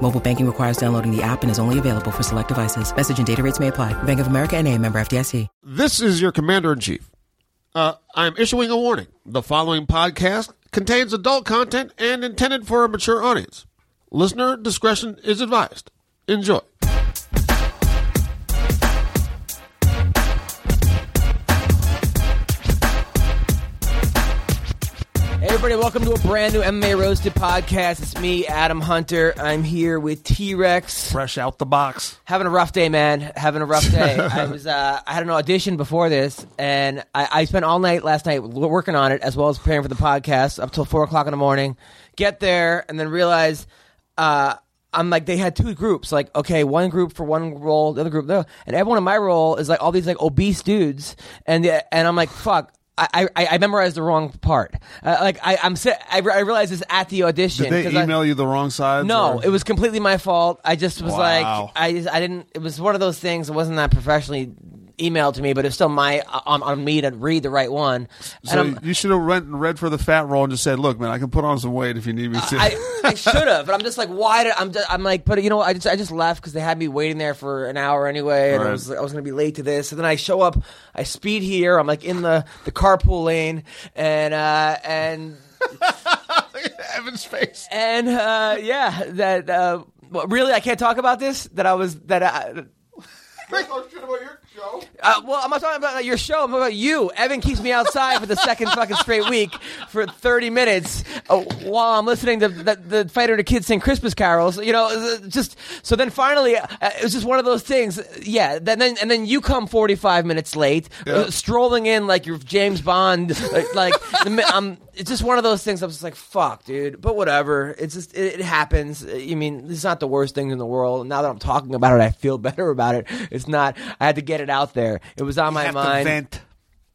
Mobile banking requires downloading the app and is only available for select devices. Message and data rates may apply. Bank of America and a member FDIC. This is your commander in chief. Uh, I'm issuing a warning. The following podcast contains adult content and intended for a mature audience. Listener discretion is advised. Enjoy. Hey everybody, welcome to a brand new MMA Roasted podcast. It's me, Adam Hunter. I'm here with T Rex. Fresh out the box. Having a rough day, man. Having a rough day. I was, uh, I had an audition before this, and I, I spent all night last night working on it, as well as preparing for the podcast, up till four o'clock in the morning. Get there, and then realize, uh, I'm like, they had two groups, like, okay, one group for one role, the other group, no. and everyone in my role is like all these like obese dudes, and the, and I'm like, fuck. I, I, I memorized the wrong part. Uh, like I, I'm, si- I, I realized this at the audition. Did they 'cause I- email you the wrong side? no, it was completely my fault. I just was Wow. like, I, I didn't. It was one of those things. It wasn't that professionally emailed to me, but it's still my on, on me to read the right one. So you should have went and read for the fat roll and just said, "Look, man, I can put on some weight if you need me to." I, I should have, but I'm just like, why did I'm? Just, I'm like, but you know, what, I just I just left because they had me waiting there for an hour anyway, and I Right. was I was gonna be late to this. And then I show up, I speed here. I'm like in the the carpool lane, and uh and Evan's face. and uh yeah, that uh, well, really I can't talk about this. That I was that I. Uh, well, I'm not talking about your show. I'm talking about you. Evan keeps me outside for the second fucking straight week for 30 minutes uh, while I'm listening to the, the fighter and the kids sing Christmas carols. You know, uh, just so then finally uh, it was just one of those things. Yeah. Then, then and then you come 45 minutes late, uh, strolling in like you're James Bond. Like, like the, I'm. It's just one of those things. I'm just like, fuck, dude. But whatever. It's just it, it happens. I mean, it's not the worst thing in the world. Now that I'm talking about it, I feel better about it. It's not. I had to get it out there. It was on my have to mind. vent.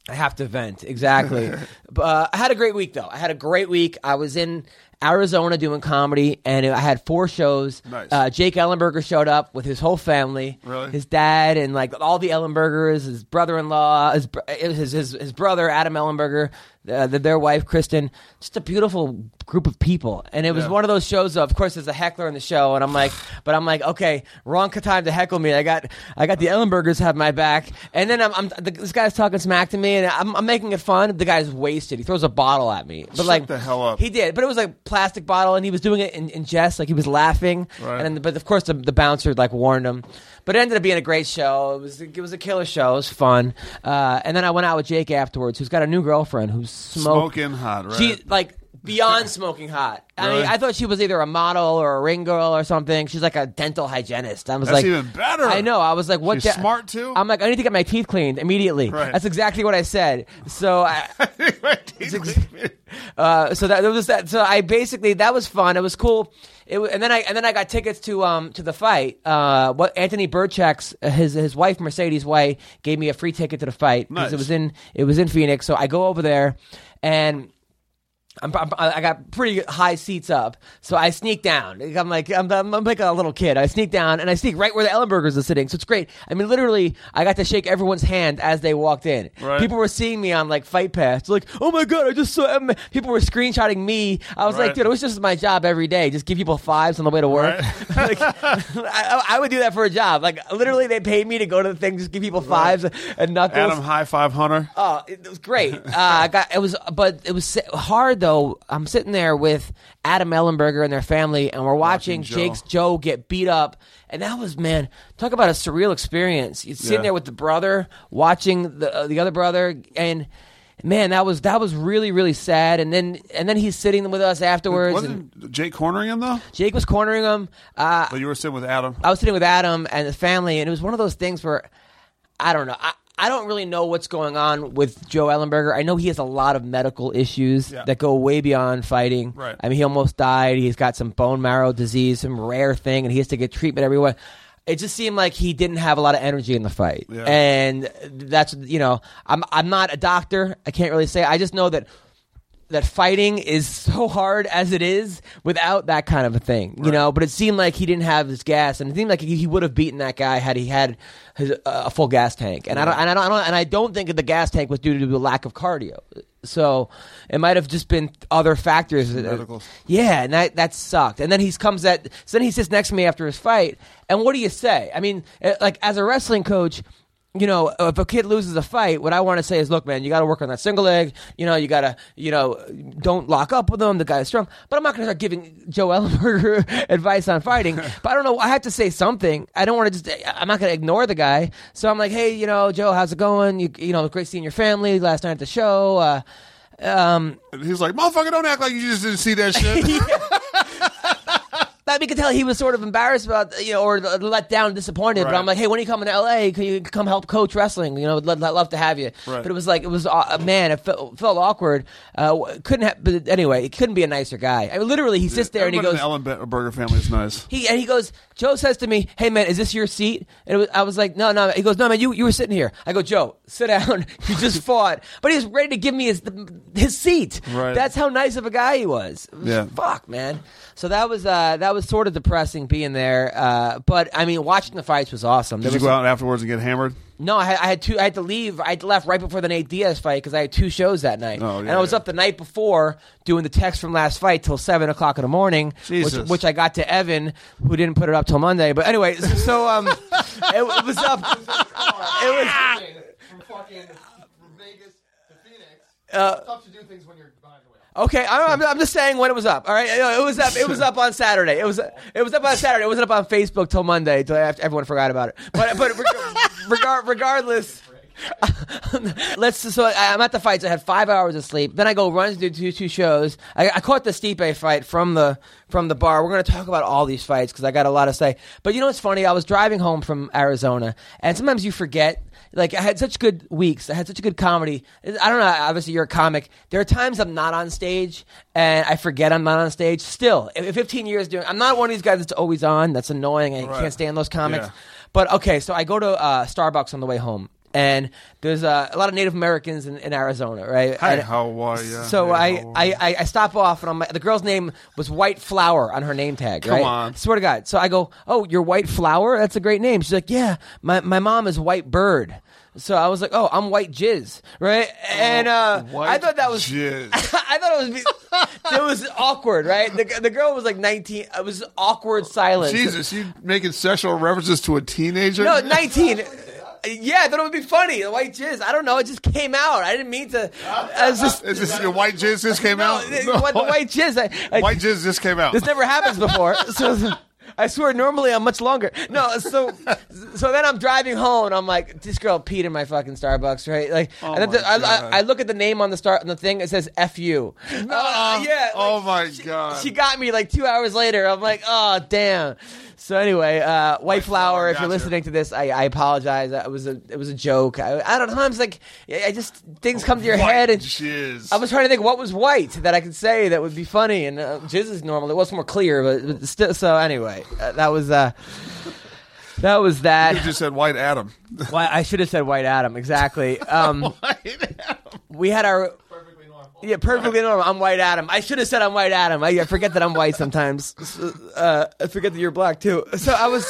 I have to vent exactly. but uh, I had a great week though. I had a great week. I was in Arizona doing comedy, and I had four shows. Nice. Uh, Jake Ellenberger showed up with his whole family, Really? his dad, and like all the Ellenbergers, his brother-in-law, his his his, his brother Adam Ellenberger, uh, their wife Kristen. Just a beautiful group of people, and it was Yeah. one of those shows. Of course, there's a heckler in the show, and I'm like, but I'm like, okay, wrong time to heckle me. I got I got the Ellenbergers have my back, and then I'm, I'm the, this guy's talking smack to me, and I'm, I'm making it fun. The guy's wasted. He throws a bottle at me, but Shut like the hell up. He did, but it was like plastic bottle, and he was doing it in, in jest, like he was laughing. Right. And then, but of course, the, the bouncer like warned him. But it ended up being a great show. It was it was a killer show. It was fun. Uh, and then I went out with Jake afterwards, who's got a new girlfriend who's smoke- Smoking hot, right? She like beyond smoking hot. I mean, I thought she was either a model or a ring girl or something. She's like a dental hygienist. I was That's like, even better. I know. I was like, what? She's the- smart, too? I'm like, I need to get my teeth cleaned immediately. Right. That's exactly what I said. So I. Uh, so that there was that. So I basically that was fun. It was cool. It wa- and then I and then I got tickets to um to the fight. Uh, what Anthony Birchak's his his wife Mercedes White gave me a free ticket to the fight because Nice. it was in it was in Phoenix. So I go over there and. I'm, I'm, I got pretty high seats up, so I sneak down. I'm like I'm, I'm, I'm like a little kid. I sneak down and I sneak right where the Ellenbergers are sitting. So it's great. I mean, literally, I got to shake everyone's hand as they walked in. Right. People were seeing me on like Fight Pass. Like, oh my god, I just saw. Em-" People were screenshotting me. I was like, dude, it was just my job every day. Just give people fives on the way to work. like, I, I would do that for a job. Like, literally, they paid me to go to the thing, just give people fives and knuckles. Adam High Five Hunter. Oh, it was great. Uh, I got it was, but it was hard though. I'm sitting there with Adam Ellenberger and their family, and we're watching, Watching Joe. Jake's Joe get beat up, and that was man, talk about a surreal experience. You're sitting Yeah. there with the brother, watching the uh, the other brother, and man, that was that was really really sad. And then and then he's sitting with us afterwards, Wasn't Jake cornering him though? Jake was cornering him. Uh, But you were sitting with Adam. I was sitting with Adam and the family, and it was one of those things where I don't know. I, I don't really know what's going on with Joe Ellenberger. I know he has a lot of medical issues Yeah. that go way beyond fighting. Right. I mean, he almost died. He's got some bone marrow disease, some rare thing, and he has to get treatment everywhere. it just seemed like he didn't have a lot of energy in the fight, Yeah. and that's you know, I'm I'm not a doctor. I can't really say. I just know that that fighting is so hard as it is without that kind of a thing, you know. But it seemed like he didn't have his gas, and it seemed like he, he would have beaten that guy had he had his, uh, a full gas tank. And I don't, and I don't, and I don't think that the gas tank was due to the lack of cardio. So it might have just been other factors. Medicals. Yeah, and that that sucked. And then he comes at, so then he sits next to me after his fight, and what do you say? I mean, eh, like as a wrestling coach you know, if a kid loses a fight, what I want to say is, look, man, you got to work on that single leg. You know, you got to, you know, don't lock up with him. The guy's strong. But I'm not going to start giving Joe Ellenberger advice on fighting. but I don't know. I have to say something. I don't want to just, I'm not going to ignore the guy. So I'm like, hey, you know, Joe, how's it going? You, you know, great seeing your family last night at the show. Uh, um, he's like, motherfucker, don't act like you just didn't see that shit. that we could tell he was sort of embarrassed about, you know, or let down, disappointed. But I'm like, hey, when you come to LA, can you come help coach wrestling? You know, I'd, love to have you. Right. But it was like, it was, uh, man, it felt, felt awkward. Uh, couldn't have, but anyway, it couldn't be a nicer guy. I mean, literally, he sits there and he goes, in the Ellen Burger family is nice. he and he goes. Joe says to me, "Hey man, is this your seat?" And it was, I was like, "No, no." He goes, "No man, you you were sitting here." I go, "Joe, sit down. you just fought." But he was ready to give me his his seat. Right. That's how nice of a guy he was. Was Yeah. Fuck man. So that was uh, that was sort of depressing being there. Uh, but I mean, watching the fights was awesome. There Did you was go out afterwards and get hammered? no, I had, I had two. I had to leave. I left right before the Nate Diaz fight because I had two shows that night, Oh, and yeah, I was yeah. up the night before doing the text from last fight till seven o'clock in the morning, which, Jesus. which I got to Evan, who didn't put it up till Monday. But anyway, so, so um, it, it was up. It was. From fucking from Vegas to Phoenix. Uh, it's tough to do things when you're behind the wheel. Okay, I'm, I'm, just saying when it was up. All right, it was up. It was up on Saturday. It was it was up on Saturday. It wasn't up on Facebook till Monday. Till everyone forgot about it. But but reg- regard, regardless. Let's so I'm at the fights. I had five hours of sleep. Then I go run to do two, two shows. I, I caught the Stipe fight from the from the bar. We're going to talk about all these fights because I got a lot to say. But you know what's funny? I was driving home from Arizona, and sometimes you forget. Like I had such good weeks. I had such a good comedy. I don't know. Obviously, you're a comic. There are times I'm not on stage, and I forget I'm not on stage. Still, in 15 years doing, I'm not one of these guys that's always on. That's annoying. I Right. can't stand those comics. Yeah. But okay, so I go to uh, Starbucks on the way home, and there's uh, a lot of Native Americans in, in Arizona, right? Hi, And- how are you? So Hey, I, I. I, I stop off, and I'm like, the girl's name was White Flower on her name tag. Come right? on. swear to God. So I go, oh, you're White Flower? That's a great name. She's like, yeah, my my mom is White Bird. So I was like, oh, I'm White Jizz, right? And uh, I thought that was jizz. I thought it was it was awkward, right? The, the girl was like 19. It was awkward silence. Jesus, you making sexual references to a teenager? No, 19. Yeah, I thought it would be funny. The white jizz. I don't know. It just came out. I didn't mean to. I was just. Is this your white jizz just came No, out? the, what- the white jizz. I, I, White jizz just came out. This never happens before. So I swear, normally I'm much longer. No, so so then I'm driving home and I'm like, this girl peed in my fucking Starbucks, right? Like, and then the- I, I, I look at the name on the start on the thing. It says "fu." Uh, yeah. oh my she- God. She got me like two hours later. I'm like, oh damn. So anyway, uh, White Flower, Flower, if you're listening to this, I, I apologize. It was a it was a joke. I, I don't know. I was like, I just things come to your White head and jizz. I was trying to think what was white that I could say that would be funny, and uh, jizz is normal. It was more clear, but, but still. So anyway, uh, that was uh, that was that. You just said White Adam. Why I should have said White Adam exactly. Um, we had our. Yeah perfectly normal. I'm White Adam. I should have said I'm White Adam. I, I forget that I'm white sometimes. Uh, I forget that you're black too. So I was.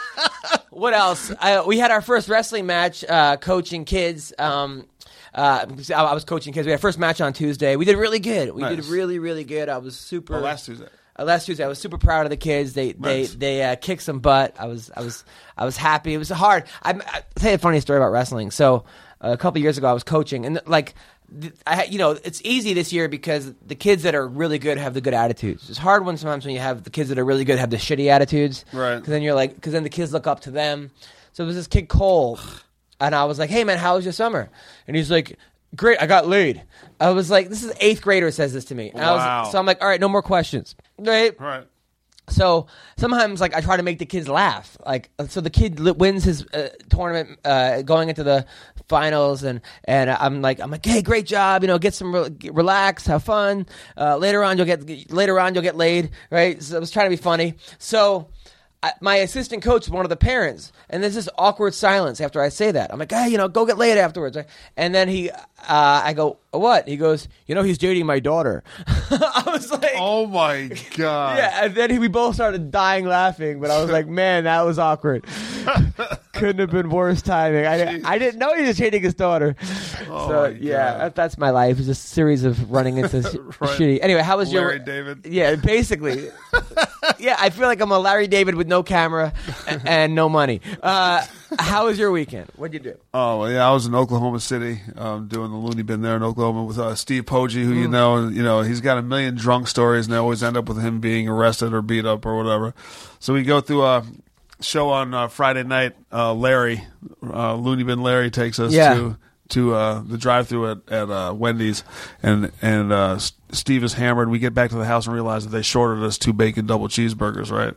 what else? I, we had our first wrestling match, uh, coaching kids. Um, uh, I I was coaching kids. We had our first match on Tuesday. We did really good. We did really, really good. I was super. Oh, last Tuesday. Uh, last Tuesday, I was super proud of the kids. They Nice. they they uh, kicked some butt. I was I was I was happy. It was hard. I I'll tell you a funny story about wrestling. So uh, a couple years ago, I was coaching, and like I you know it's easy this year because the kids that are really good have the good attitudes. It's hard when sometimes when you have the kids that are really good have the shitty attitudes. Right. Because then you're like, because then the kids look up to them. So it was this kid Cole, and I was like, "Hey man, how was your summer?" And he's like. Great, I got laid. I was like, "This is eighth grader says this to me." And I Wow. was, so I'm like, "All right, no more questions." Right? Right. So sometimes, like, I try to make the kids laugh. Like, so the kid li- wins his uh, tournament, uh, going into the finals, and and I'm like, I'm like, hey, great job. You know, get some re- relax, have fun. Uh, later on, you'll get later on you'll get laid, right? So I was trying to be funny. So. I, my assistant coach is one of the parents, and there's this awkward silence after I say that. I'm like, hey, you know, go get laid afterwards. And then he, uh, I go, what? He goes, you know, he's dating my daughter. I was like, Oh my god. yeah. And then he, we both started dying laughing, but I was like, man, that was awkward. Couldn't have been worse timing. I, I didn't know he was dating his daughter. Oh so yeah, that, that's my life. It's a series of running into sh- Right. shitty. Anyway, how was Larry your David. Yeah, basically. yeah, I feel like I'm a Larry David with no camera and, and no money. Uh, how was your weekend? What'd you do? Oh well, yeah, I was in Oklahoma City um, doing the loony bin there in Oklahoma with uh, Steve Poggi, who Mm. you know, you know, he's got a million drunk stories, and they always end up with him being arrested or beat up or whatever. So we go through a show on uh, Friday night. Uh, Larry, uh, loony bin Larry, takes us Yeah. to to uh, the drive-through at, at uh, Wendy's, and and uh, Steve is hammered. We get back to the house and realize that they shorted us two bacon double cheeseburgers, right?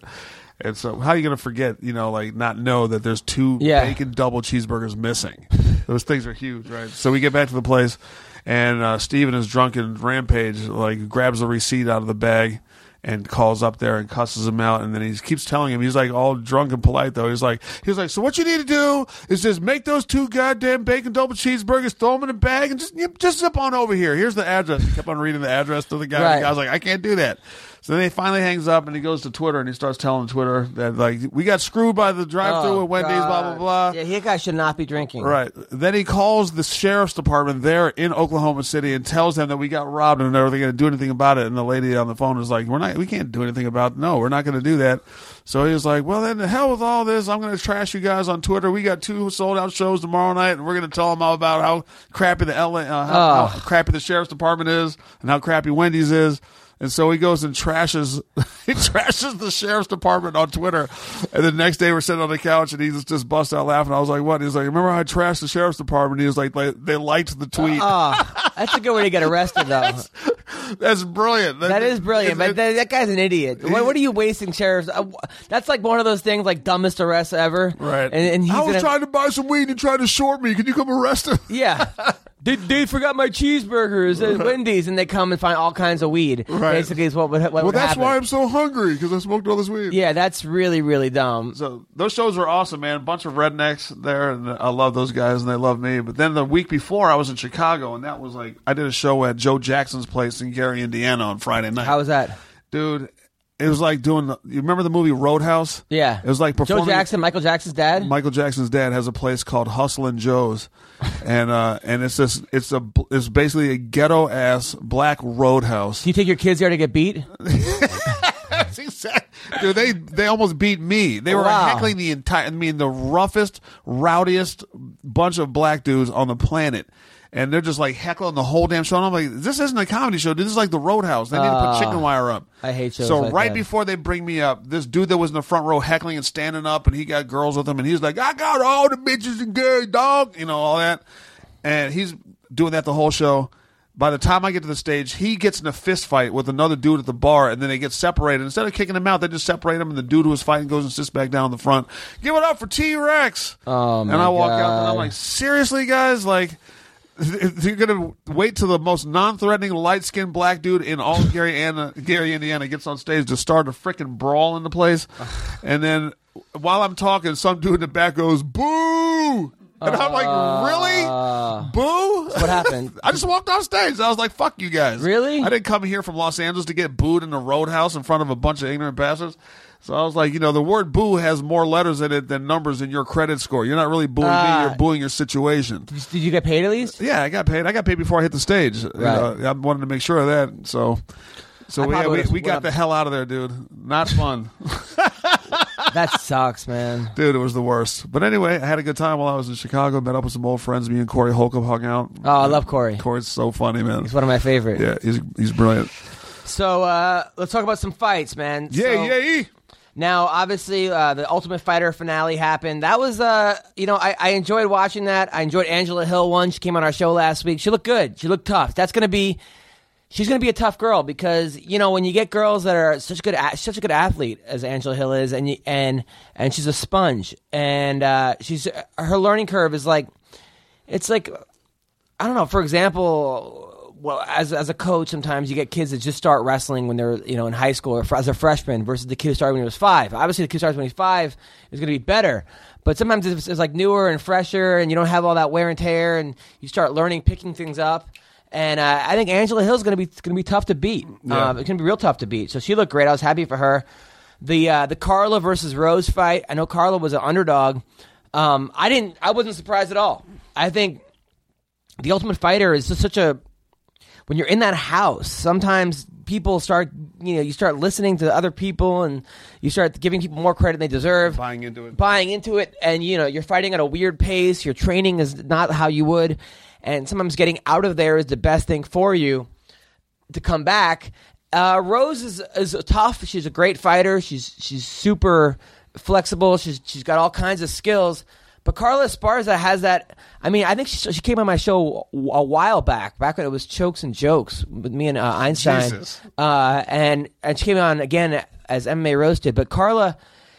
And so, how are you going to forget? You know, like not know that there's two Yeah. bacon double cheeseburgers missing. Those things are huge, right? So we get back to the place, and uh, Steve in his drunken rampage like grabs the receipt out of the bag and calls up there and cusses him out, and then he keeps telling him he's like all drunk and polite though. He's like he's like, so what you need to do is just make those two goddamn bacon double cheeseburgers, throw them in a bag, and just just zip on over here. Here's the address. He kept on reading the address to the guy. Right. The guy was like, I can't do that. So then he finally hangs up and he goes to Twitter and he starts telling Twitter that like we got screwed by the drive-through Oh, at Wendy's, blah blah blah. Yeah, he guy should not be drinking. Right. Then he calls the sheriff's department there in Oklahoma City and tells them that we got robbed and they're they going to do anything about it? And the lady on the phone is like, "We're not. We can't do anything about. No, we're not going to do that." So he was like, "Well, then the hell with all this. I'm going to trash you guys on Twitter. We got two sold out shows tomorrow night, and we're going to tell them all about how crappy the LA, uh, how, Oh. how crappy the sheriff's department is, and how crappy Wendy's is." And so he goes and trashes he trashes the sheriff's department on Twitter. And the next day we're sitting on the couch and he just, just busts out laughing. I was like, What? He's like, Remember how I trashed the sheriff's department? He was like, like they liked the tweet. Oh, that's a good way to get arrested, though. That's brilliant. That is brilliant, but that, that guy's an idiot. What, what are you wasting sheriffs? Uh, that's like one of those things, like dumbest arrests ever. right. And, and he's I was gonna, trying to buy some weed and he tried to short me. Can you come arrest him? Yeah. They, they forgot my cheeseburgers at Wendy's, and they come and find all kinds of weed. Right. Basically, is what would what Well, would that's happen. why I'm so hungry because I smoked all this weed. Yeah, that's really really dumb. So those shows were awesome, man. A bunch of rednecks there, and I love those guys, and they love me. But then the week before, I was in Chicago, and that was like I did a show at Joe Jackson's place in Gary, Indiana, on Friday night. How was that? dude? It was like doing. The, you remember the movie Roadhouse? Yeah, It was like Joe. Jackson, Michael Jackson's dad. Michael Jackson's dad has a place called Hustlin' Joe's, and uh, and it's this. It's a. It's basically a ghetto ass black roadhouse. Do you take your kids there to get beat? That's exact- Dude, they they almost beat me. They were Wow. heckling the entire. I mean, the roughest, rowdiest bunch of black dudes on the planet. And they're just like heckling the whole damn show. And I'm like, this isn't a comedy show. Dude. This is like the Roadhouse. They need to put Ah. chicken wire up. I hate shows So like right that. before they bring me up, this dude that was in the front row heckling and standing up, and he got girls with him, and he's like, I got all the bitches and gay dog, you know, all that. And he's doing that the whole show. By the time I get to the stage, he gets in a fist fight with another dude at the bar, and then they get separated. Instead of kicking him out, they just separate him, and the dude who was fighting goes and sits back down in the front. Give it up for T Rex. Oh, and I walk out, and I'm like, seriously, guys, like. You're gonna wait till the most non-threatening light-skinned black dude in all Gary, Anna, Gary, Indiana, gets on stage to start a freaking brawl in the place, and then while I'm talking, some dude in the back goes "boo," and I'm like, "Really, boo?" Uh, What happened? I just walked off stage. I was like, "Fuck you guys!" Really? I didn't come here from Los Angeles to get booed in the roadhouse in front of a bunch of ignorant bastards. So I was like, you know, the word "boo" has more letters in it than numbers in your credit score. You're not really booing me; Ah. you're booing your situation. Did you get paid at least? Yeah, I got paid. I got paid before I hit the stage. You know, I wanted to make sure of that. So, so we, probably we, we got the hell out of there, dude. Not fun, That sucks, man. dude. It was the worst. But anyway, I had a good time while I was in Chicago. Met up with some old friends. Me and Corey Holcomb hung out. Oh, I love Corey. Corey's so funny, man. He's one of my favorite. Yeah, he's he's brilliant. So uh, let's talk about some fights, man. Yeah, So- yeah. Now, obviously, uh, the Ultimate Fighter finale happened. That was, uh, you know, I, I enjoyed watching that. I enjoyed Angela Hill one. She came on our show last week. She looked good. She looked tough. That's going to be, she's going to be a tough girl because you know when you get girls that are such good, such a good athlete as Angela Hill is, and you, and and she's a sponge, and uh, she's her learning curve is like, it's like I don't know. For example, well, as as a coach, sometimes you get kids that just start wrestling when they're you know in high school or fr- as a freshman versus the kid who started when he was five. Obviously, the kid who starts when he's five is going to be better. But sometimes it's, it's like newer and fresher, and you don't have all that wear and tear, and you start learning, picking things up. And uh, I think Angela Hill's going to be going to be tough to beat. Yeah. Um, it's going to be real tough to beat. So she looked great. I was happy for her. The uh, the Carla versus Rose fight. I know Carla was an underdog. Um, I didn't. I wasn't surprised at all. I think the Ultimate Fighter is just such a when you're in that house, sometimes people start, you know, you start listening to other people and you start giving people more credit than they deserve. Buying into it. Buying into it, and you know, you're fighting at a weird pace. Your training is not how you would, and sometimes getting out of there is the best thing for you to come back. Uh, Rose is is tough. She's a great fighter. She's she's super flexible. She's she's got all kinds of skills. But Carla Esparza has that. I mean, I think she, she came on my show a while back, back when it was Chokes and Jokes with me and uh, Einstein. Uh, and and she came on again as MMA roasted. But Carla,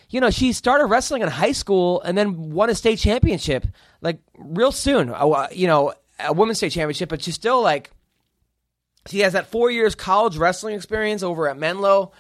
you know, she started wrestling in high school and then won a state championship like real soon. Uh, you know, a women's state championship, but she's still like she has that four years college wrestling experience over at Menlo.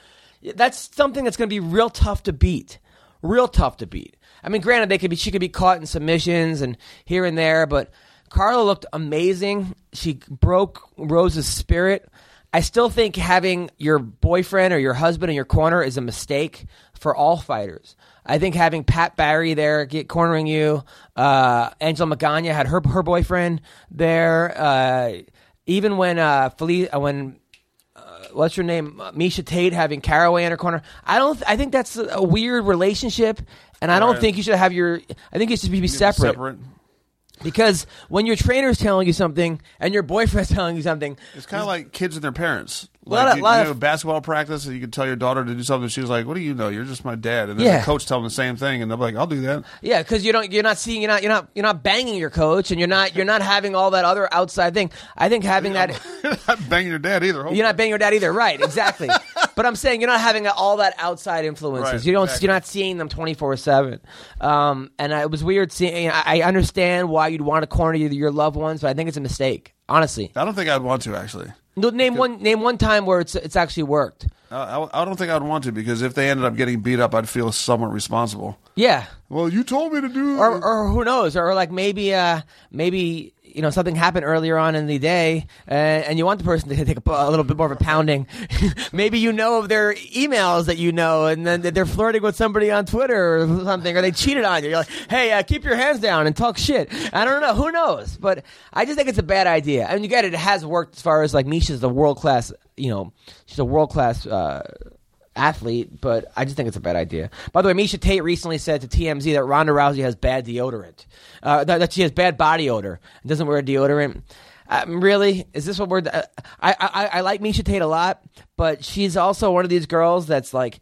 That's something that's going to be real tough to beat. Real tough to beat. I mean, granted, they could be she could be caught in submissions and here and there, but Carla looked amazing. She broke Rose's spirit. I still think having your boyfriend or your husband in your corner is a mistake for all fighters. I think having Pat Barry there get cornering you, uh, Angela Magana had her her boyfriend there. Uh, even when uh, Felice, uh, when uh, what's her name, uh, Miesha Tate having Caraway in her corner, I don't. I think that's a weird relationship, and I don't Right. think you should have your. I think it should be separate. Separate. Because when your trainer is telling you something and your boyfriend's telling you something, It's kind of like kids and their parents. Lot Like of- you, lot you know, basketball practice, and you could tell your daughter to do something. She was like, "What do you know? You're just my dad." And then Yeah. the coach tell them the same thing, and they're like, "I'll do that." yeah, because you don't, you're not seeing, you're not, you're not, you're not banging your coach, and you're not, you're not having all that other outside thing. I think having that, You're not banging your dad either. hopefully. you're not banging your dad either, right? Exactly. but I'm saying you're not having all that outside influences. Right, you don't, exactly. you're not seeing them 24 seven. Um, and I, it was weird seeing. I, I understand why you'd want to corner your, your loved ones, but I think it's a mistake. Honestly, I don't think I'd want to actually. No, name one, name one time where it's it's actually worked. I, I, I don't think I'd want to because if they ended up getting beat up, I'd feel somewhat responsible. Yeah. Well, you told me to do. or, or who knows, or like maybe, uh, maybe you know something happened earlier on in the day, uh, and you want the person to take a, a little bit more of a pounding. maybe you know of their emails that you know, and then they're flirting with somebody on Twitter or something, or they cheated on you. You're like, hey, uh, keep your hands down and talk shit. I don't know, who knows? But I just think it's a bad idea. I mean, you get it; it has worked as far as like Miesha's a world class. You know, she's a world class. Uh, athlete, but I just think it's a bad idea. By the way, Miesha Tate recently said to TMZ that Ronda Rousey has bad deodorant, uh, that, that she has bad body odor and doesn't wear deodorant. Um, really, is this what we're? Uh, I, I I like Miesha Tate a lot, but she's also one of these girls that's like.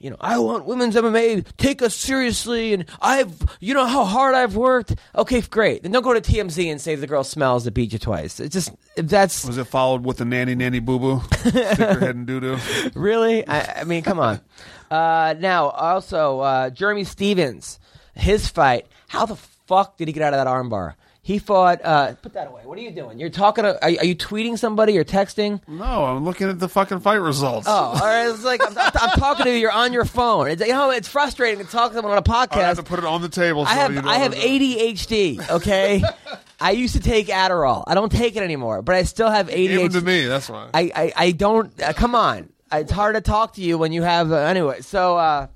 You know, I want women's MMA. Take us seriously, and I've, you know, how hard I've worked. Okay, great. Then don't go to TMZ and say the girl smells that beat you twice. It's just that's Was it followed with the nanny nanny boo boo? Stick your head in doo doo. really? I, I mean, come on. Uh, now, also, uh, Jeremy Stephens, his fight. How the fuck did he get out of that armbar? He fought. Uh, put that away. What are you doing? You're talking. To, are, are you tweeting somebody or texting? No, I'm looking at the fucking fight results. Oh, all right. It's like I'm, I'm, talking to you. You're on your phone. It's, you know, it's frustrating to talk to someone on a podcast. I have to put it on the table. So I have you know I have what it is. ADHD. Okay, I used to take Adderall. I don't take it anymore, but I still have Give it to me. That's why. I, I, I don't. Uh, come on, it's hard to talk to you when you have. Uh, anyway, so uh,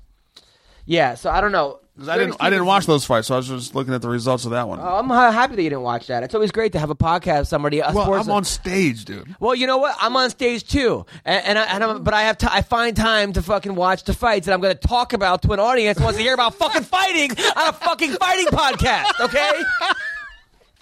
yeah. So I don't know. 'Cause I didn't. I didn't watch those fights, so I was just looking at the results of that one. Oh, I'm ha- happy that you didn't watch that. It's always great to have a podcast. Somebody. A well, sports I'm on stage, dude. Well, you know what? I'm on stage too, and, and, I, and I'm, but I have t- I find time to fucking watch the fights, that I'm going to talk about to an audience who wants to hear about fucking fighting on a fucking fighting podcast. Okay.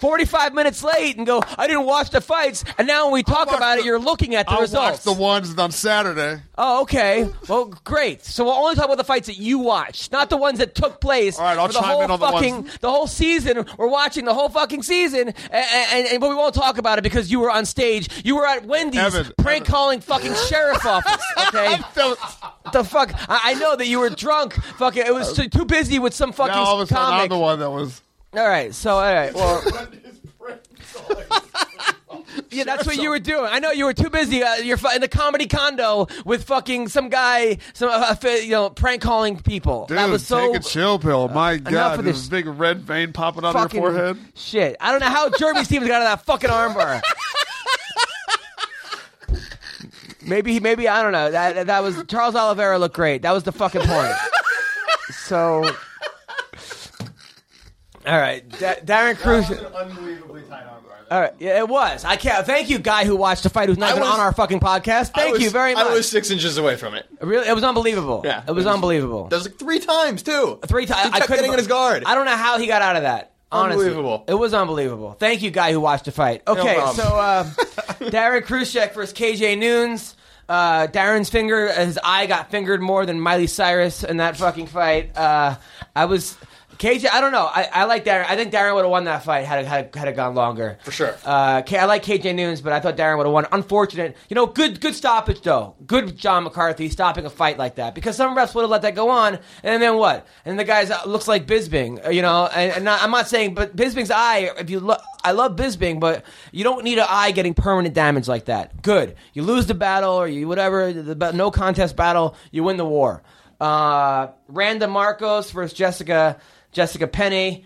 45 minutes late and go, I didn't watch the fights. And now when we talk about it, you're looking at the I results. watched the ones on Saturday. Oh, okay. Well, great. So we'll only talk about the fights that you watched, not the ones that took place. All right, I'll for the chime whole in on the fucking ones- the whole season. We're watching the whole fucking season, and, and, and but we won't talk about it because you were on stage. You were at Wendy's Evan, prank Evan. calling fucking sheriff office. Okay. the fuck? I, I know that you were drunk. Fucking, it was uh, too, too busy with some fucking Now all of a sudden, I'm the one that was. All right. So all right. Well, Yeah, that's what you were doing. I know you were too busy. Uh, you're in the comedy condo with fucking some guy, some uh, uh, you know, prank calling people. Dude, that was so take a chill pill. My God, of there's this a big red vein popping out of fucking your forehead. shit. I don't know how Jeremy Stephens got out of that fucking armbar. maybe, maybe I don't know. That that was Charles Oliveira looked great. That was the fucking point. So, all right, Da- Darren Cruz. unbelievably tight armbar. All right, yeah, it was. I can't. Thank you, guy who watched the fight, who's not I even was- on our fucking podcast. I Thank was- you very much. I was six inches away from it. really, it was unbelievable. Yeah, it was, unbelievable. That was like three times too. Three times. He kept getting in his guard. I don't know how he got out of that. Honestly. Unbelievable. It was unbelievable. Thank you, guy who watched the fight. Okay, problem. so uh, Daron Cruickshank versus KJ Noons. Uh, Darren's finger, his eye got fingered more than Miley Cyrus in that fucking fight. Uh, I was KJ. I don't know. I, I like Darren. I think Darren would have won that fight had it, had it, had it gone longer. For sure. Uh, K- I like KJ Noons, but I thought Darren would have won. Unfortunate. You know, good good stoppage though. Good John McCarthy stopping a fight like that because some refs would have let that go on, and then what? And the guy looks like Bisping. uh, You know, and, and not, I'm not saying, but Bisping's eye. If you look, I love Bisping, but you don't need an eye getting permanent damage like that. Good. You lose the battle or you whatever the, the no contest battle, you win the war. Uh, Randa Markos versus Jessica Jessica Penne.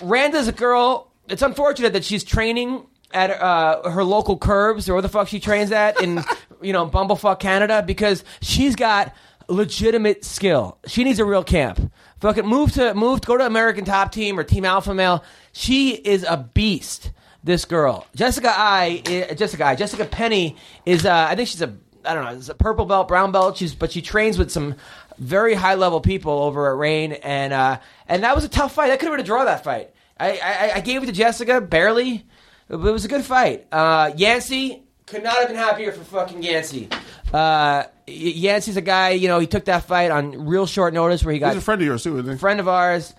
Randa's a girl. It's unfortunate that she's training at uh, her local curbs or where the fuck she trains at in you know Bumblefuck Canada because she's got legitimate skill. She needs a real camp. Fucking move to move to go to American Top Team or Team Alpha Male. She is a beast. This girl, Jessica I, eh, Jessica I, Jessica Penne is. Uh, I think she's a. I don't know. It's a purple belt, brown belt. She's but she trains with some very high level people over at Reign, and uh, and that was a tough fight. That could have been a draw. That fight. I, I I gave it to Jessica barely. It was a good fight. Uh, Yancy could not have been happier for fucking Yancy. Uh, Yancy's a guy. You know, he took that fight on real short notice where he got He's a friend of yours too, isn't he? friend of ours,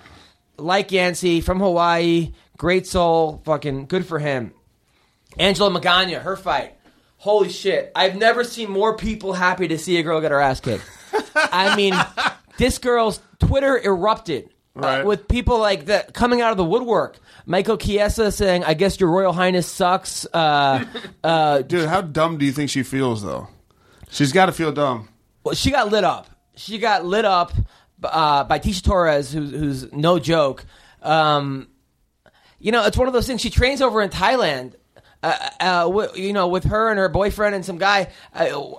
like Yancy from Hawaii, great soul, fucking good for him. Angela Magana, her fight. Holy shit. I've never seen more people happy to see a girl get her ass kicked. I mean, this girl's Twitter erupted uh, Right. with people like that coming out of the woodwork. Michael Chiesa saying, I guess your Royal Highness sucks. Uh, uh, Dude, how dumb do you think she feels though? She's got to feel dumb. Well, she got lit up. She got lit up uh, by Tecia Torres, who's, who's no joke. Um, you know, it's one of those things. She trains over in Thailand. Uh, uh, wi- you know, with her and her boyfriend and some guy. Uh,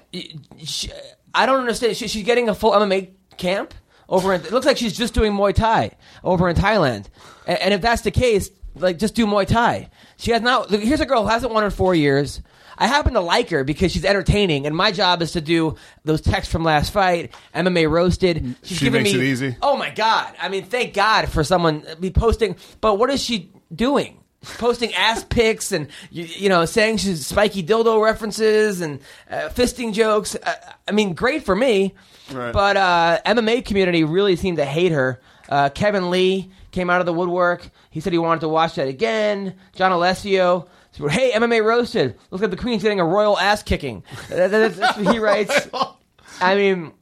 she, I don't understand. She, she's getting a full MMA camp over. In, it looks like she's just doing Muay Thai over in Thailand. And, and if that's the case, like just do Muay Thai. She has not. look, Here's a girl who hasn't won in four years. I happen to like her because she's entertaining, and my job is to do those texts from last fight, MMA roasted. She's She giving makes me, it easy. Oh my god! I mean, thank God for someone uh, be posting. But what is she doing? Posting ass pics and you, you know saying she's spiky dildo references and uh, fisting jokes. Uh, I mean, great for me. Right. But uh, MMA community really seemed to hate her. Uh, Kevin Lee came out of the woodwork. He said he wanted to watch that again. John Alessio. said, Hey, MMA roasted. Looks like the Queen's getting a royal ass kicking. That- that- That's what he writes. I mean,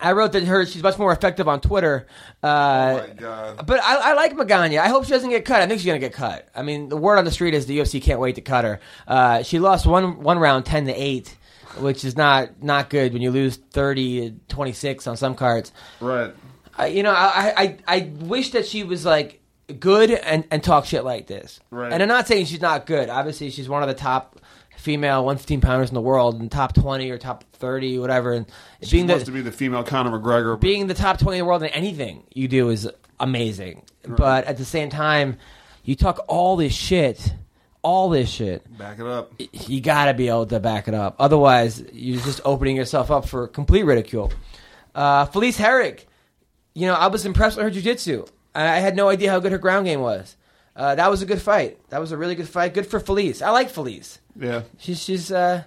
I wrote that her she's much more effective on Twitter. Uh, Oh my God. But I, I like Magana. I hope she doesn't get cut. I think she's gonna get cut. I mean, the word on the street is the UFC can't wait to cut her. Uh, she lost one one round ten to eight, which is not not good when you lose 30 26 on some cards. Right. I, you know, I, I I wish that she was like good and, and talk shit like this. Right. And I'm not saying she's not good. Obviously, she's one of the top female 115 pounders in the world, and top 20 or top 30, whatever. And She being wants the to be the female Conor McGregor. being the top 20 in the world in anything you do is amazing. But at the same time, you talk all this shit, all this shit. Back it up. You got to be able to back it up. Otherwise, you're just opening yourself up for complete ridicule. Uh, Felice Herrig, you know, I was impressed with her jiu-jitsu. I I had no idea how good her ground game was. Uh, that was a good fight. That was a really good fight. Good for Felice. I like Felice. Yeah. She's she's uh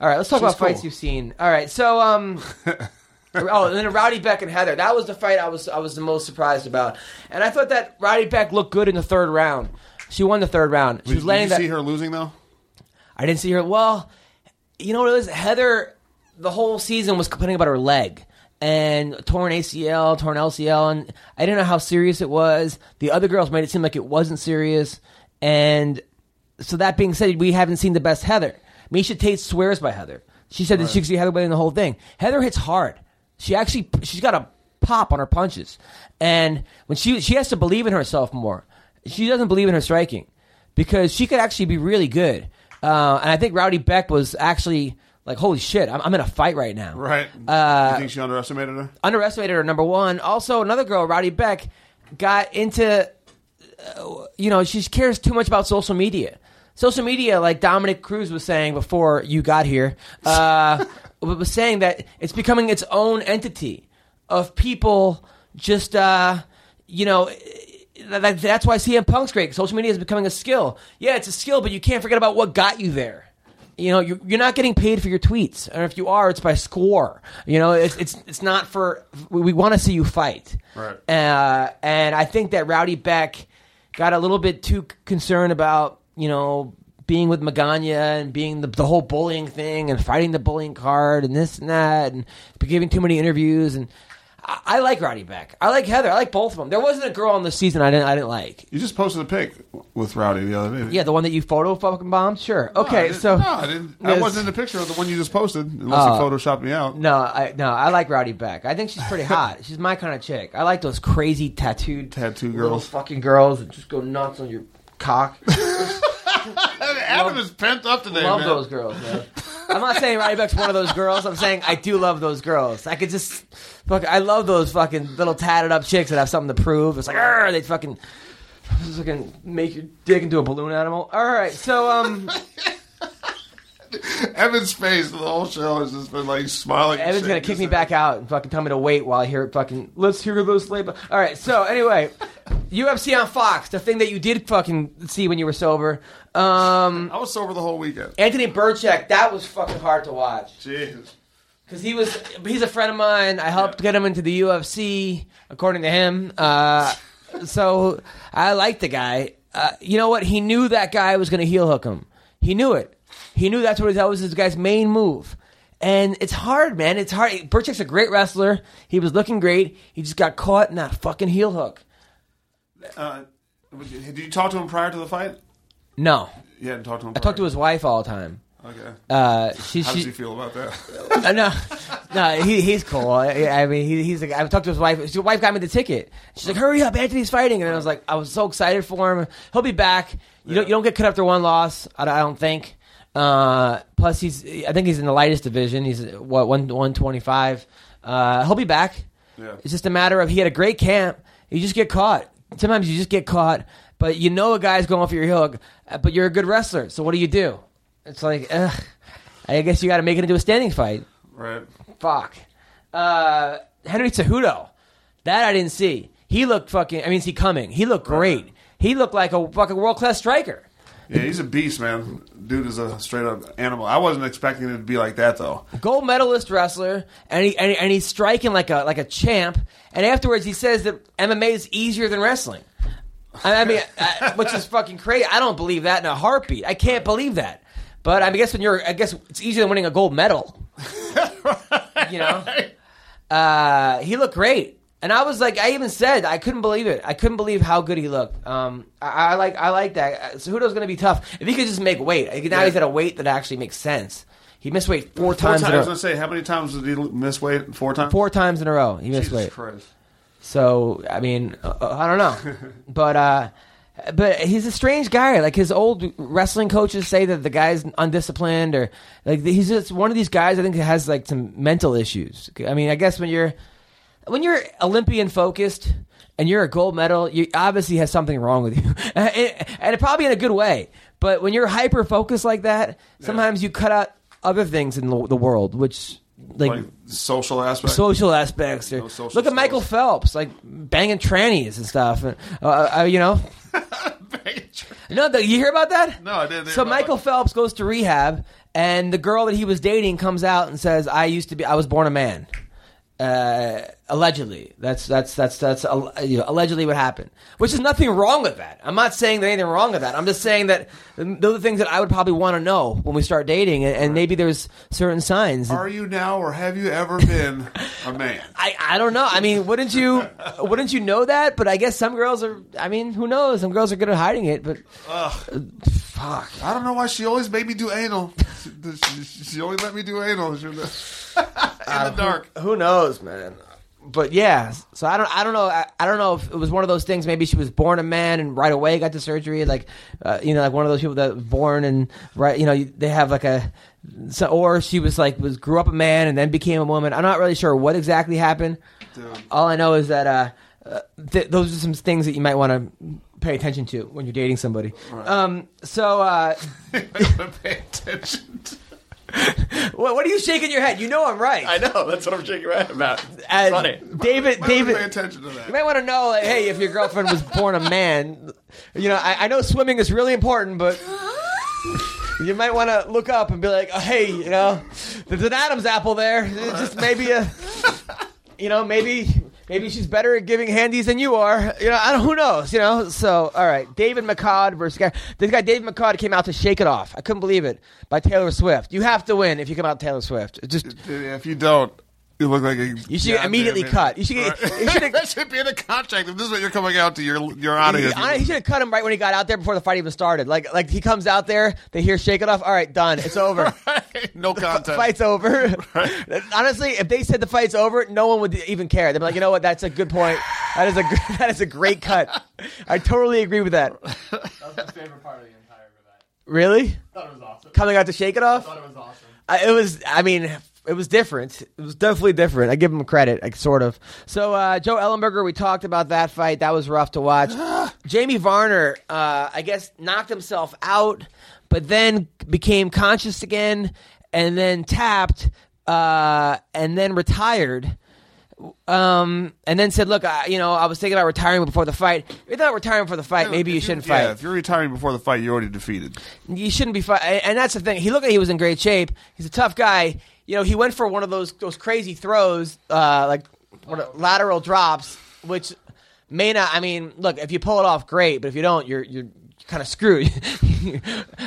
all right, let's talk She's about fights you've seen. All right, so um Oh, and then Rowdy Bec and Heather. That was the fight I was I was the most surprised about. And I thought that Rowdy Bec looked good in the third round. She won the third round. She Did was you landing that see her losing though? I didn't see her. Well, you know what it was? Heather, the whole season was complaining about her leg and torn ACL, torn LCL, and I didn't know how serious it was. The other girls made it seem like it wasn't serious, and so that being said, we haven't seen the best Heather. Miesha Tate swears by Heather. She said that she could see Heather winning the whole thing. Heather hits hard. She actually she's got a pop on her punches, and when she she has to believe in herself more. She doesn't believe in her striking because she could actually be really good. Uh, and I think Rowdy Bec was actually like, holy shit, I'm, I'm in a fight right now. Right. Uh, you think she underestimated her? underestimated her number one. Also, another girl, Rowdy Bec, got into, uh, you know, she cares too much about social media. Social media, like Dominick Cruz was saying before you got here, uh, was saying that it's becoming its own entity of people just, uh, you know, that, that's why CM Punk's great. Social media is becoming a skill. Yeah, it's a skill, but you can't forget about what got you there. You know, you're, you're not getting paid for your tweets, or if you are, it's by score. You know, it's it's it's not for. We, we want to see you fight, Right. Uh, and I think that Rowdy Bec got a little bit too concerned about you know being with Magana and being the, the whole bullying thing and fighting the bullying card and this and that and giving too many interviews and. I, I like Rowdy Bec. I like Heather. I like both of them. There wasn't a girl on the season I didn't I didn't like. You just posted a pic with Rowdy the other day. Yeah, the one that you photo fucking bombed. Sure. No, I Okay, didn't- so no, I didn't. I wasn't in the picture of the one you just posted, unless you uh, photoshopped me out. No, I no, I like Rowdy Bec. I think she's pretty hot. she's my kind of chick. I like those crazy tattooed Tattoo little girls. fucking girls that just go nuts on your cock. Adam is pent up today, love man. those girls, man. I'm not saying Rowdy Bec's one of those girls. I'm saying I do love those girls. I could just fuck. I love those fucking little tatted up chicks that have something to prove. It's like, "Arr," they fucking, fucking make your dick into a balloon animal. All right, so um, Evan's face the whole show has just been like smiling. Evan's gonna kick me back out and fucking tell me to wait while I hear it fucking. Let's hear those label. All right, so anyway, UFC on Fox, the thing that you did fucking see when you were sober. Um, I was sober the whole weekend. Anthony Birchak, that was fucking hard to watch. Jesus. Because he was, he's a friend of mine. I helped get him into the UFC, according to him. Uh, so I like the guy. Uh, you know what? He knew that guy was going to heel hook him. He knew it. He knew that's what that was his guy's main move. And it's hard, man. It's hard. Birchak's a great wrestler. He was looking great. He just got caught in that fucking heel hook. Uh, did you talk to him prior to the fight? No, You hadn't talked to him. I talk to his wife all the time. Okay. Uh, she, How she, does he feel about that? Uh, no, no, he, he's cool. I, I mean, he, he's. Like, I talked to his wife. His wife got me the ticket. She's like, "Hurry up, Anthony's fighting!" And I was like, I was so excited for him. He'll be back. You don't. You don't get cut after one loss. I, I don't think. Uh, plus, he's. I think he's in the lightest division. He's what one one twenty five. Uh, he'll be back. Yeah. It's just a matter of he had a great camp. You just get caught. Sometimes you just get caught, but you know a guy's going for your hook. But you're a good wrestler, so what do you do? It's like, ugh. I guess you got to make it into a standing fight. right. Fuck. Uh, Henry Cejudo. That I didn't see. He looked fucking. I mean, is he coming? He looked great. He looked like a fucking world class striker. Yeah, he's a beast, man. Dude is a straight up animal. I wasn't expecting it to be like that though. Gold medalist wrestler, and he and, he- and he's striking like a like a champ. And afterwards, he says that MMA is easier than wrestling. I, I mean, uh, which is fucking crazy. I don't believe that in a heartbeat. I can't believe that. But I guess when you're, I guess it's easier than winning a gold medal. You know, uh, he looked great, and I was like, I even said I couldn't believe it. I couldn't believe how good he looked. Um, I, I like, I like that. Cejudo's going to be tough if he could just make weight. Now Yeah. he's at a weight that actually makes sense. He missed weight four, Four times. times. in I a- was gonna say, how many times did he miss weight? Four times. four times in a row. He missed Jesus weight. Christ. So I mean, uh, I don't know, but uh, but he's a strange guy. Like his old wrestling coaches say that the guy's undisciplined, or like he's just one of these guys. I think that has like some mental issues. I mean, I guess when you're when you're Olympian focused and you're a gold medal, you obviously has something wrong with you, and, probably in a good way. But when you're hyper focused like that, sometimes you cut out other things in the, the world, which like Like social aspect. social aspects. Or, No social look at Michael. Phelps, like banging trannies and stuff. And, uh, uh, you know, no, the, you hear about that? No, I didn't So Michael that. Phelps goes to rehab, and the girl that he was dating comes out and says, "I used to be, I was born a man." Uh, allegedly, that's that's that's that's uh, you know, allegedly what happened. Which is nothing wrong with that. I'm not saying that anything wrong with that. I'm just saying that those are things that I would probably want to know when we start dating, and, and maybe there's certain signs. Are you now, or have you ever been a man? I, I don't know. I mean, wouldn't you wouldn't you know that? But I guess some girls are. I mean, who knows? Some girls are good at hiding it. But Fuck. I don't know why she always made me do anal. she, she, she only let me do anal. In the dark. Who knows, man? But yeah, so I don't, I don't know, I, I don't know if it was one of those things. Maybe she was born a man and right away got the surgery, like, uh, you know, like one of those people that was born and right, you know, they have like a, so, or she was like was grew up a man and then became a woman. I'm not really sure what exactly happened. All I know is that uh, uh, th- those are some things that you might want to pay attention to when you're dating somebody. Um, so. Uh, Pay attention. to- what, what are you shaking your head? You know I'm right. I know. That's what I'm shaking my head about. It's Uh, funny. David, Why would you David, pay attention to that. You might want to know, like, hey, if your girlfriend was born a man, you know, I, I know swimming is really important, but you might want to look up and be like, oh, hey, you know, there's an Adam's apple there. It's just maybe a, you know, maybe maybe she's better at giving handies than you are. You know, I don't. Who knows? You know. So, all right, David McCod versus guy. This guy, David McCod, came out to "Shake It Off." I couldn't believe it by Taylor Swift. You have to win if you come out Taylor Swift. Just If you don't, you look like a. You should immediately cut. You should get- you should- that should be in a contract. If this is what you're coming out to, you're you're out of here. He, he should have cut him right when he got out there before the fight even started. Like, like he comes out there, they hear "Shake It Off." All right, done. It's over. no The contest. fight's over. Honestly, if they said the fight's over, no one would even care. They'd be like, you know what? That's a good point. That is a that is a great cut. I totally agree with that. That was my favorite part of the entire event. Really, thought it was awesome. coming out to shake it off. I thought it was awesome. I, it was. I mean, it was different. It was definitely different. I give him credit, like sort of. So uh, Joe Ellenberger, we talked about that fight. That was rough to watch. Jamie Varner, uh, I guess, knocked himself out, but then became conscious again, and then tapped, uh, and then retired. Um, and then said, "Look, I, you know, I was thinking about retiring before the fight. If you're not retiring before the fight, maybe you shouldn't yeah, fight." if you're retiring before the fight, you're already defeated. you shouldn't be fight. And that's the thing. He looked like he was in great shape. He's a tough guy. You know, he went for one of those those crazy throws, uh, like lateral drops, which may not. I mean, look, if you pull it off, great. But if you don't, you're you're kind of screwed.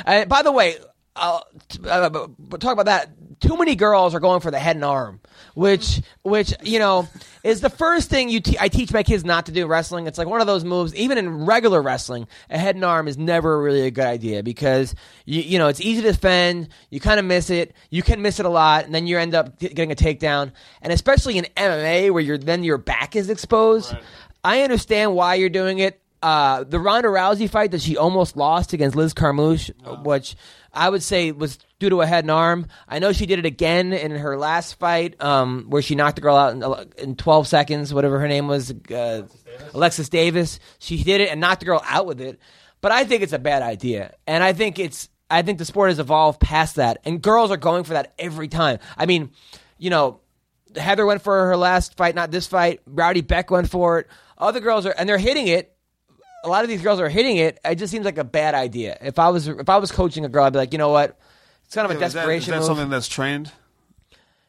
by the way, I'll, uh, but talk about that. Too many girls are going for the head and arm, which which you know is the first thing you te- I teach my kids not to do wrestling. It's like one of those moves. Even in regular wrestling, a head and arm is never really a good idea because you you know it's easy to defend. You kind of miss it. You can miss it a lot, and then you end up get- getting a takedown. And especially in MMA, where you're then your back is exposed. I understand why you're doing it. Uh, the Ronda Rousey fight that she almost lost against Liz Carmouche, which I would say was due to a head and arm. I know she did it again in her last fight, um, where she knocked the girl out in, in 12 seconds, whatever her name was, uh, Alexis Davis. She did it and knocked the girl out with it. But I think it's a bad idea, and I think it's I think the sport has evolved past that, and girls are going for that every time. I mean, you know, Heather went for her last fight, not this fight. Rowdy Bec went for it. Other girls are, and they're hitting it. A lot of these girls are hitting it. It just seems like a bad idea. If I was, if I was coaching a girl, I'd be like, you know what? It's kind of a Is that, is desperation that move. something that's trained?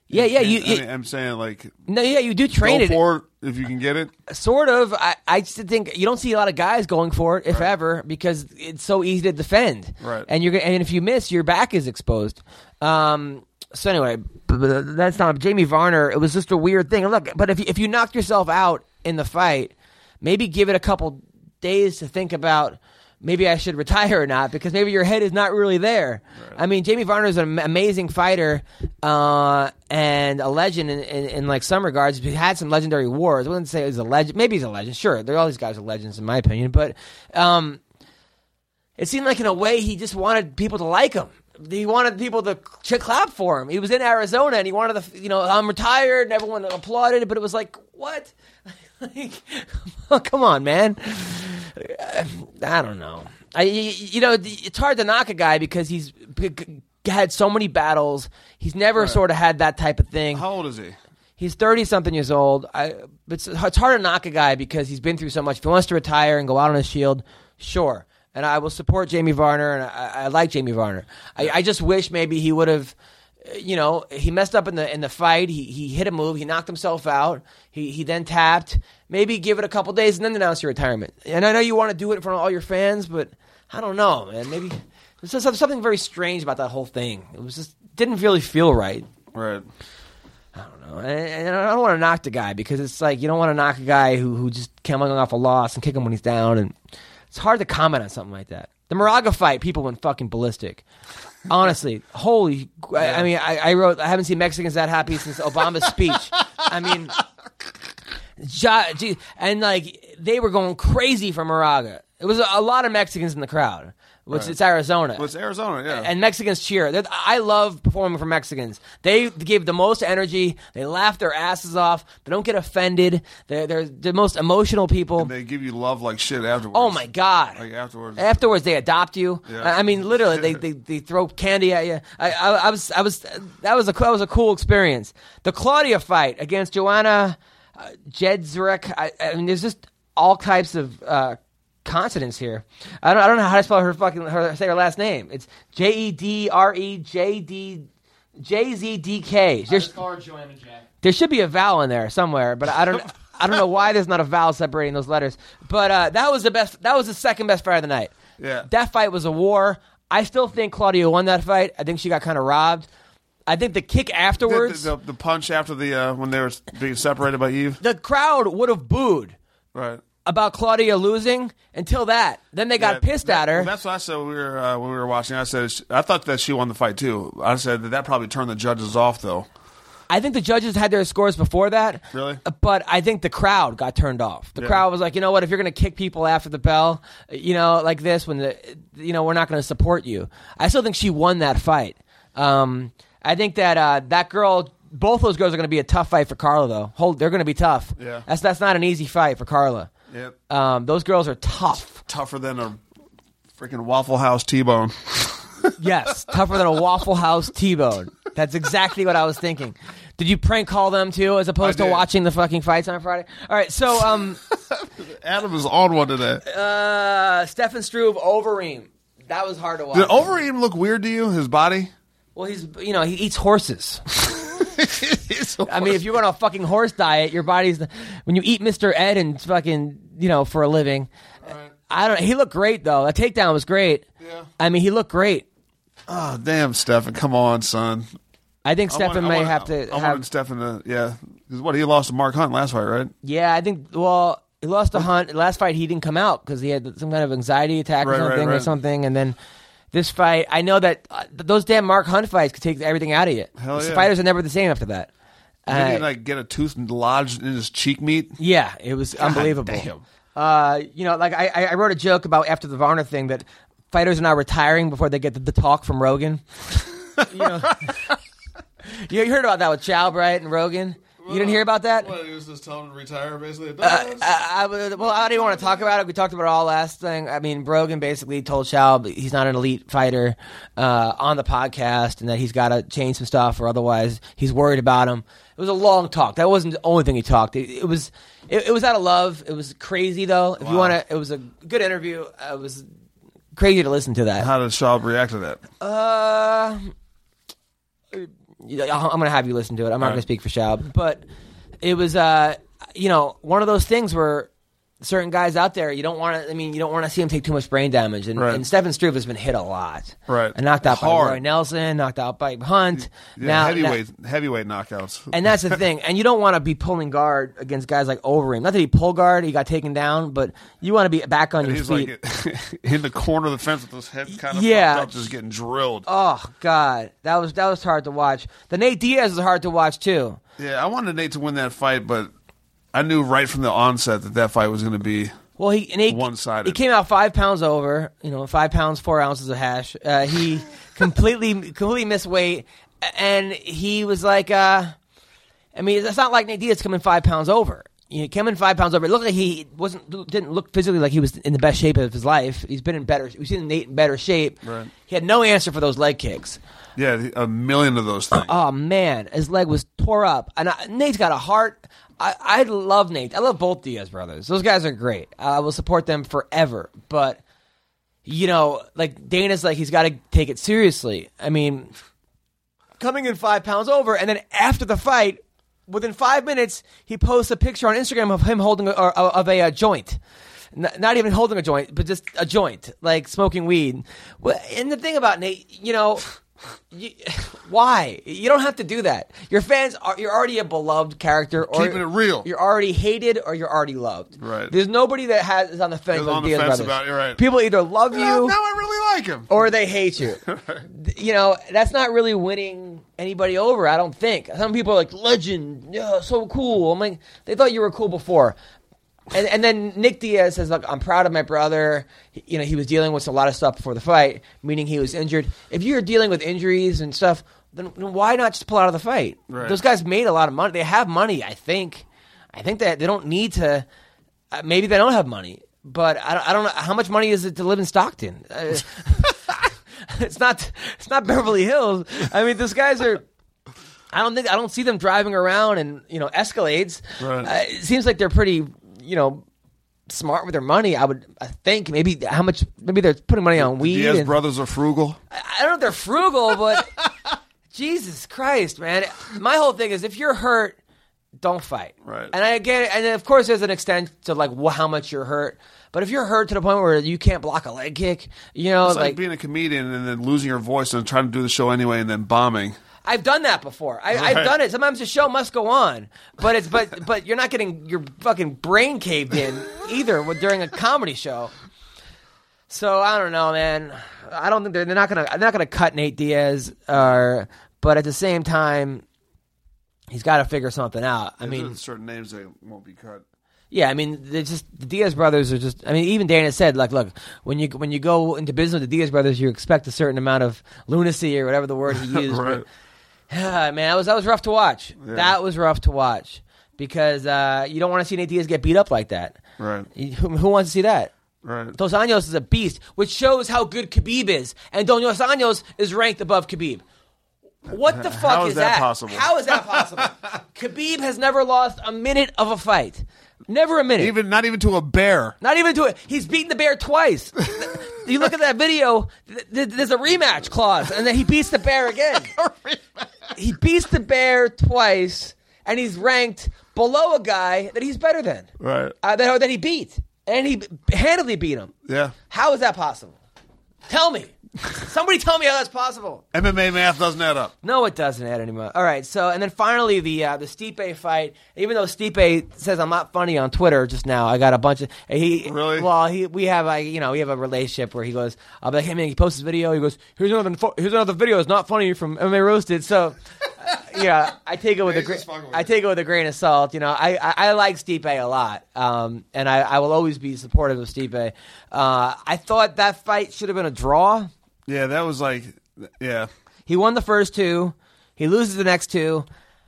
yeah, yeah, you, I you- mean, I'm saying like no, yeah, you do train go it. for it if you can get it. Sort of. I, I just think you don't see a lot of guys going for it, if ever, because it's so easy to defend. Right. And you're gonna- and if you miss, your back is exposed. Um. So anyway, b- b- that's not Jamie Varner. It was just a weird thing. Look, but if you, if you knocked yourself out in the fight, maybe give it a couple days to think about. Maybe I should retire or not because maybe your head is not really there. I mean, Jamie Varner is an amazing fighter uh, and a legend in, in, in like some regards. He had some legendary wars. I wouldn't say he's a legend. Maybe he's a legend. Sure, they're all these guys are legends in my opinion. But um, it seemed like in a way he just wanted people to like him. He wanted people to clap for him. He was in Arizona and he wanted the you know I'm retired and everyone applauded. But it was like what? like, come on, man. I don't know. I you know it's hard to knock a guy because he's had so many battles. He's never sort of had that type of thing. How old is he? He's thirty something years old. I, but it's, it's hard to knock a guy because he's been through so much. If he wants to retire and go out on his shield, sure. And I will support Jamie Varner, and I, I like Jamie Varner. I, I just wish maybe he would have, you know, he messed up in the in the fight. He he hit a move. He knocked himself out. He he then tapped. Maybe give it a couple days and then announce your retirement. And I know you want to do it in front of all your fans, but I don't know, man. Maybe there's something very strange about that whole thing. It was just didn't really feel right. Right. I don't know. And and I don't want to knock the guy because it's like you don't want to knock a guy who who just coming off a loss and kick him when he's down, and it's hard to comment on something like that. The Moraga fight, people went fucking ballistic. Honestly, holy! I, I mean, I, I wrote. I haven't seen Mexicans that happy since Obama's speech. I mean, ja, gee, and like they were going crazy for Moraga. It was a, a lot of Mexicans in the crowd, which it's Arizona. Well, it's Arizona, yeah. and Mexicans cheer. They're- I love performing for Mexicans. They give the most energy. They laugh their asses off. They don't get offended. They're, they're the most emotional people. they give you love like shit afterwards. Oh my god! Like afterwards. Afterwards, they adopt you. Yeah. I I mean, literally, they, they, they throw candy at you. I, I, I was I was that was a that was a cool experience. The Claudia fight against Joanna uh, Jedzerek. I, I mean, there's just all types of uh, consonants here. I don't I don't know how to spell her fucking her say her last name. It's J E D R E J D J Z D K. There's Just call her Joanna Jack. there should be a vowel in there somewhere, but I don't. I don't know why there's not a vowel separating those letters. But uh, that was the best. That was the second best fight of the night. Yeah. that fight was a war. I still think Claudia won that fight. I think she got kind of robbed. I think the kick The, afterwards, the, the, the punch after the uh, when they were being separated by Eve. the crowd would have booed Right. About Claudia losing until that. Then they got Yeah, pissed that- at her. that's what I said when we were uh, when we were watching. I said she- I thought that she won the fight too. I said that that probably turned the judges off though. I think the judges had their scores before that. Really? But I think the crowd got turned off. The Yeah. crowd was like, you know what? If you're going to kick people after the bell, you know, like this, when the, you know, we're not going to support you. I still think she won that fight. Um, I think that uh, that girl, both those girls are going to be a tough fight for Carla, though. Hold, they're going to be tough. Yeah. That's that's not an easy fight for Carla. Yep. Um, those girls are tough. Tougher than a freaking Waffle House T-bone. Yes, tougher than a Waffle House T-bone. That's exactly what I was thinking. Did you prank call them too, as opposed I to did. watching the fucking fights on Friday? All right, so um, Adam is on one today. uh, Stefan Struve Overeem. That was hard to watch. Did Overeem look weird to you? His body? well, he's you know he eats horses. I mean, if you're on a fucking horse diet, your body's when you eat Mr. Ed and fucking you know for a living. I don't. He looked great though. That takedown was great. Yeah. I mean, he looked great. Oh damn, Stefan! Come on, son. I think Stefan may want- have to I have. wanted Stefan to yeah. Because what he lost to Mark Hunt last fight, right? Yeah, I think. Well, he lost to Hunt. Last fight, he didn't come out because he had some kind of anxiety attack or Right, right, something, or something. And then this fight, I know that uh, those damn Mark Hunt fights could take everything out of you. Hell yeah. Fighters are never the same after that. Did Uh, he like get a tooth lodged in his cheek meat? yeah, it was unbelievable. damn. Uh, you know, like I, I I wrote a joke about after the Varner thing that fighters are now retiring before they get the, the talk from Rogan. you know, you heard about that with Schaub, right, and Rogan. You didn't hear about that? What, he was just telling him to retire, basically. I, I, would- well, I didn't want to talk about it. We talked about it all last thing. I mean, Rogan basically told Schaub he's not an elite fighter uh, on the podcast, and that he's got to change some stuff, or otherwise he's worried about him. It was a long talk. That wasn't the only thing he talked. It, it was it, it was out of love. It was crazy though. If you want to, it was a good interview. Uh, It was crazy to listen to that. How did Schaub react to that? Uh, I'm going to have you listen to it. I'm not All going to speak for Schaub, but it was, uh, you know, one of those things where certain guys out there, you don't want to. I mean, you don't want to see them take too much brain damage. And, Right. and Stefan Struve has been hit a lot, Right. And knocked out Hard. by Roy Nelson, knocked out by Hunt. Yeah, now, heavyweight, heavyweight knockouts. and that's the thing. And you don't want to be pulling guard against guys like Overeem. Not that he pulled guard, he got taken down, but you want to be back on And your he's feet. like in the corner of the fence with his head kind of Yeah. up, just getting drilled. oh God, that was that was hard to watch. The Nate Diaz is hard to watch too. Yeah, I wanted Nate to win that fight, but I knew right from the onset that that fight was going to be. Well, he and he, One-sided. He came out five pounds over. You know, five pounds four ounces of hash. Uh, he completely completely missed weight, and he was like, uh, I mean, it's not like Nate Diaz coming five pounds over. You know, came in five pounds over. It looked like he wasn't didn't look physically like he was in the best shape of his life. He's been in better. We've seen Nate in better shape. Right. He had no answer for those leg kicks. Yeah, a million of those things. Oh man, his leg was tore up, and I, Nate's got a heart. I, I love Nate. I love both Diaz brothers. Those guys are great. I will support them forever. But you know, like Dana's like he's got to take it seriously. I mean, coming in five pounds over, and then after the fight, within five minutes, he posts a picture on Instagram of him holding a, or, of a, uh joint. N- Not even holding a joint, but just a joint, like smoking weed. And the thing about Nate, you know, You, why? You don't have to do that. Your fans are you're already a beloved character, or Keeping it real. You're already hated, or you're already loved. Right. There's nobody that has is on the fence. On the fence about it, right. People either love you now I really like him. or they hate you. you know, that's not really winning anybody over, I don't think. Some people are like, legend, yeah, so cool. I'm like, they thought you were cool before. And, and then Nick Diaz says, look, I'm proud of my brother. He- You know, he was dealing with a lot of stuff before the fight, meaning he was injured. If you're dealing with injuries and stuff, then, then why not just pull out of the fight? Right. Those guys made a lot of money. They have money, I think. I think that they don't need to. Uh, maybe they don't have money, but I don't, I don't know how much money is it to live in Stockton. Uh, it's not. It's not Beverly Hills. I mean, these guys are. I don't think I don't see them driving around in you know Escalades. Right. Uh, it seems like they're pretty you know smart with their money. I would I think maybe how much maybe they're putting money on weed. Diaz and- brothers are frugal. I I don't know if they're frugal, but Jesus Christ, man! My whole thing is if you're hurt, don't fight. Right. And I get it, and of course there's an extent to like wh- how much you're hurt. But if you're hurt to the point where you can't block a leg kick, you know, It's like, like being a comedian and then losing your voice and trying to do the show anyway and then bombing. I've done that before. I, I've Right. done it. Sometimes the show must go on, but it's but but you're not getting your fucking brain caved in either during a comedy show. So I don't know, man. I don't think they're, they're not gonna they're not gonna cut Nate Diaz, or but at the same time, he's got to figure something out. I mean, certain names that won't be cut. yeah, I mean, they're just the Diaz brothers are just. I mean, even Dana said, like, look, when you when you go into business with the Diaz brothers, you expect a certain amount of lunacy or whatever the word he used. Right. Man, that was that was rough to watch. That was rough to watch because uh, you don't want to see Nate Diaz get beat up like that. Right. Who, who wants to see that? Right. Dos Anjos is a beast, which shows how good Khabib is, and Dos Anjos is ranked above Khabib. What the fuck How is is that possible? How is that possible? Khabib has never lost a minute of a fight. Never a minute. Even not even to a bear. Not even to it. He's beaten the bear twice. you look at that video. th- th- There's a rematch clause, and then he beats the bear again. he beats the bear twice, and he's ranked below a guy that he's better than. Right. Uh, that, that he beat, and he handily beat him. Yeah. How is that possible? Tell me. Somebody tell me how that's possible. MMA math doesn't add up. No, it doesn't add anymore. All right, so and then finally the uh, the Stipe fight. Even though Stipe says I'm not funny on Twitter, just now I got a bunch of he. Really? Well, he we have a you know we have a relationship where he goes. I'll be like, hey man, he posts his video. He goes, here's another here's another video. It's not funny from MMA roasted. So. Uh, yeah, I take it with a gra- with I take it with a grain of salt. You know, I I, I like Stipe a lot, um, and I, I will always be supportive of Stipe. Uh, I thought that fight should have been a draw. Yeah, that was like, yeah. He won the first two. He loses the next two.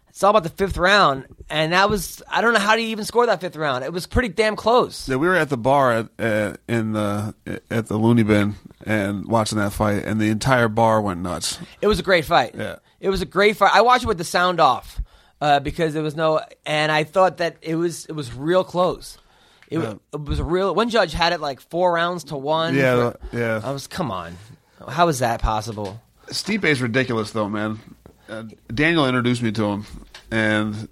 It's all about the fifth round, and that was I don't know how do you even score that fifth round. It was pretty damn close. Yeah, we were at the bar at, uh, in the at the Looney Bin and watching that fight, and the entire bar went nuts. It was a great fight. Yeah. It was a great fight. I watched it with the sound off uh, because there was no, and I thought that it was it was real close. It, wa- it was real. One judge had it like four rounds to one. Yeah, for- yeah. I was come on, how is that possible? Stipe's ridiculous though, man. Uh, Daniel introduced me to him, and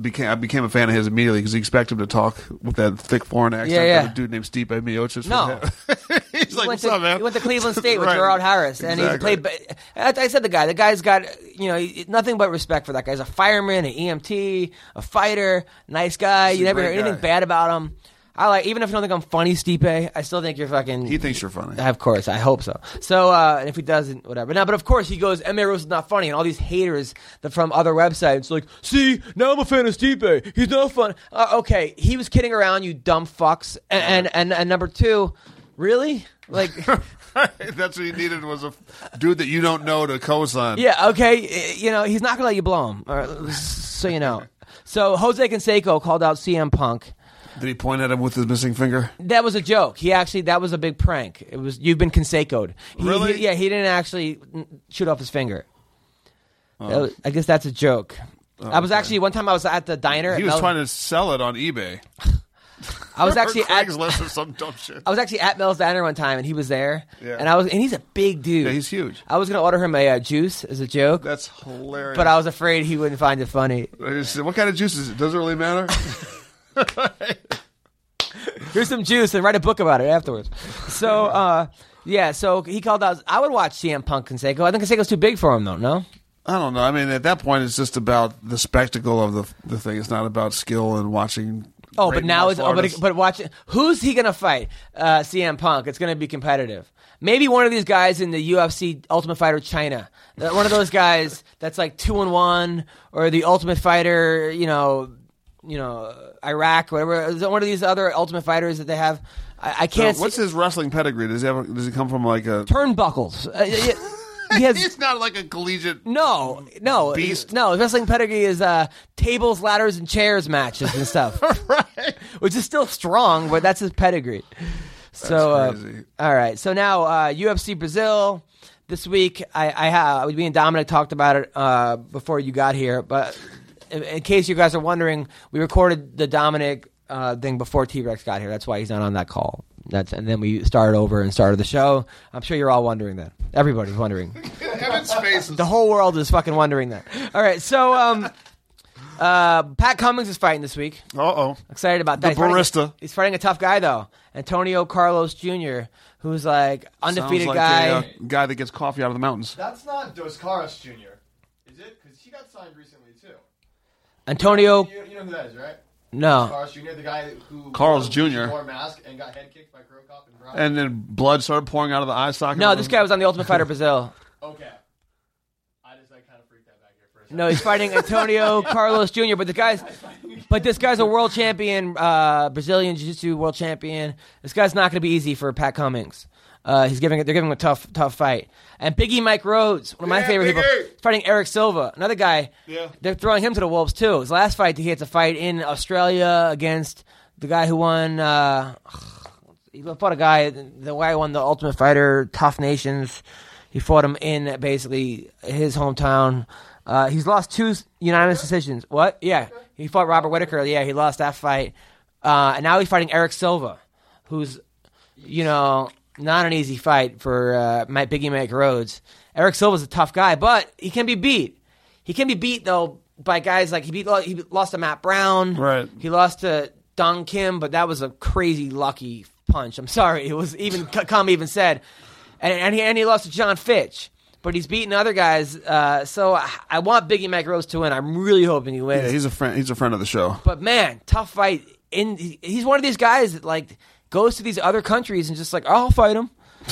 became I became a fan of his immediately because you expect him to talk with that thick foreign accent Yeah, yeah. that a dude named Stipe Miocic. No. he's He like, went "What's to, up, man?" He went to Cleveland State with Right. Gerard Harris, and Exactly. he played. I I said the guy. The guy's got you know nothing but respect for that guy. He's a fireman, an EMT, a fighter, nice guy. He's you never hear anything guy. bad about him. I like even if you don't think I'm funny, Stipe. I still think you're fucking. He thinks you're funny. Of course, I hope so. So, uh, and if he doesn't, whatever. Now, but of course, he goes, "MMA Rose is not funny," and all these haters that from other websites like, "See, now I'm a fan of Stipe. He's not fun." Uh, okay, he was kidding around, you dumb fucks. And and and, and number two, really, like, That's what he needed was a dude that you don't know to co-sign. yeah, okay, you know, he's not gonna let you blow him. All right, so you know. So Jose Canseco called out CM Punk. Did he point at him with his missing finger? That was a joke. He actually that was a big prank. It was you've been Canseco'd. He- Really? he- yeah, he didn't actually shoot off his finger. That was- I guess that's a joke. I was actually one time I was at the diner. He was Mel- trying to sell it on eBay. I was actually at Craigslist or some dumb shit. I was actually at Mel's diner one time and he was there. Yeah. And I was and he's a big dude. Yeah, he's huge. I was gonna order him a uh, juice as a joke, That's hilarious. but I was afraid he wouldn't find it funny. Said, what kind of juice is it? Does it really matter? Here's some juice and write a book about it afterwards. So, uh, Yeah, so he called out. I would watch CM Punk and Canseco. I think Canseco's too big for him, though. No. I don't know. I mean, at that point, it's just about the spectacle of the the thing. It's not about skill and watching. Oh, but now it's oh, but, but watch. Who's he gonna fight? Uh, CM Punk. It's gonna be competitive. Maybe one of these guys in the UFC Ultimate Fighter China. Uh, One of those guys that's like two and one, or the Ultimate Fighter. You know, you know, Iraq, whatever. One of these other Ultimate Fighters that they have? I, I can't. what's see, his wrestling pedigree? Does he have? Does he come from like a? turnbuckles? Uh, he has. He's not like a collegiate. No, no, Beast. no. His wrestling pedigree is uh, tables, ladders, and chairs matches and stuff, right. which is still strong, but that's his pedigree. so, uh, all right. So now uh, UFC Brazil this week. I, I have me and Dominick talked about it uh, before you got here, but in, in case you guys are wondering, we recorded the Dominick uh, thing before T Rex got here. That's why he's not on that call. That's and then we started over and started the show. I'm sure you're all wondering that. Everybody's wondering. Evan's face The whole world is fucking wondering that. All right, so um, uh, Pat Cummins is fighting this week. Uh oh. Excited about that. The He's fighting a- barista. he's fighting a tough guy though, Antonio Carlos Jr., who's like undefeated Sounds like guy. A, uh, guy that gets coffee out of the mountains. That's not Dos Caras Jr. Is it? Because he got signed recently too. Antonio, You, you know who that is, right? no, Carlos Jr. The guy who Carl's Jr.. wore a mask and got head kicked by Cro Cop and Brown. And then blood started pouring out of the eye socket. no. This guy was on the Ultimate Fighter Brazil. okay. I just I kind of freaked out back here for a second. No, he's fighting Antonio Carlos Jr. But the guy's, but this guy's a world champion, uh, Brazilian Jiu-Jitsu world champion. This guy's not going to be easy for Pat Cummins. Uh, he's giving it. they're giving him a tough tough fight. And Biggie Mike Rhodes, one of my Yeah, favorite people, Biggie! is fighting Erick Silva, another guy. Yeah. They're throwing him to the wolves too. His last fight, he had to fight in Australia against the guy who won. Uh, he fought a guy, the guy who won the Ultimate Fighter, Tough Nations. He fought him in basically his hometown. Uh, he's lost two unanimous decisions. What? Yeah, he fought Robert Whitaker. Yeah, he lost that fight, uh, and now he's fighting Erick Silva, who's, you know, not an easy fight for uh, my Biggie Mike Rhodes. Erick Silva's a tough guy, but he can be beat. He can be beat though by guys like he beat he lost to Matt Brown. Right. He lost to Dong Kim, but that was a crazy lucky punch. I'm sorry. It was even Kami even said, and and he, and he lost to John Fitch. But he's beaten other guys, uh, so I, I want Biggie Mike Rhodes to win. I'm really hoping he wins. Yeah, he's a friend. He's a friend of the show. but man, tough fight. In he's one of these guys that like goes to these other countries and just like, oh, I'll fight him.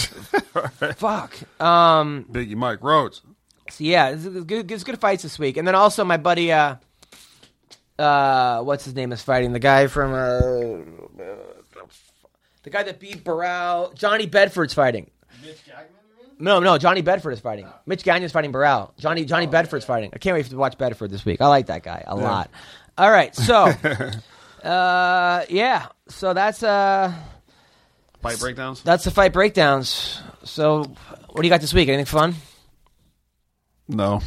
Fuck. Um, Biggie Mike Rhodes. so yeah, it's, it's good, it's good fights this week. And then also my buddy, uh, uh, what's his name is fighting the guy from uh, the guy that beat Barral. Johnny Bedford's fighting. Mitch Gagnon. No, no, Johnny Bedford is fighting. Mitch Gagnon's fighting Barral. Johnny Johnny Bedford's fighting. I can't wait to watch Bedford this week. I like that guy a lot. All right, so uh, yeah, so that's uh Fight breakdowns. that's the fight breakdowns. So what do you got this week? Anything fun? No,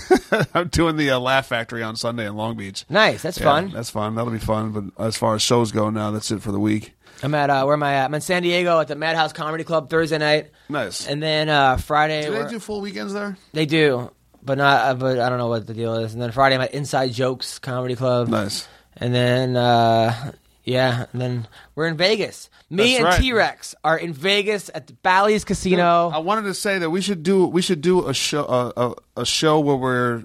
I'm doing the uh, Laugh Factory on Sunday in Long Beach. Nice, that's Yeah, fun. That's fun. That'll be fun. But as far as shows go, now that's it for the week. I'm at uh, where am I at? I'm in San Diego at the Madhouse Comedy Club Thursday night, Nice. and then uh, Friday do they do full weekends there? they do, but not. Uh, but I don't know what the deal is. And then Friday I'm at Inside Jokes Comedy Club, Nice. And then uh, yeah, and then we're in Vegas. Me That's and right. T Rex are in Vegas at the Bally's Casino. I wanted to say that we should do we should do a show uh, a, a show where we're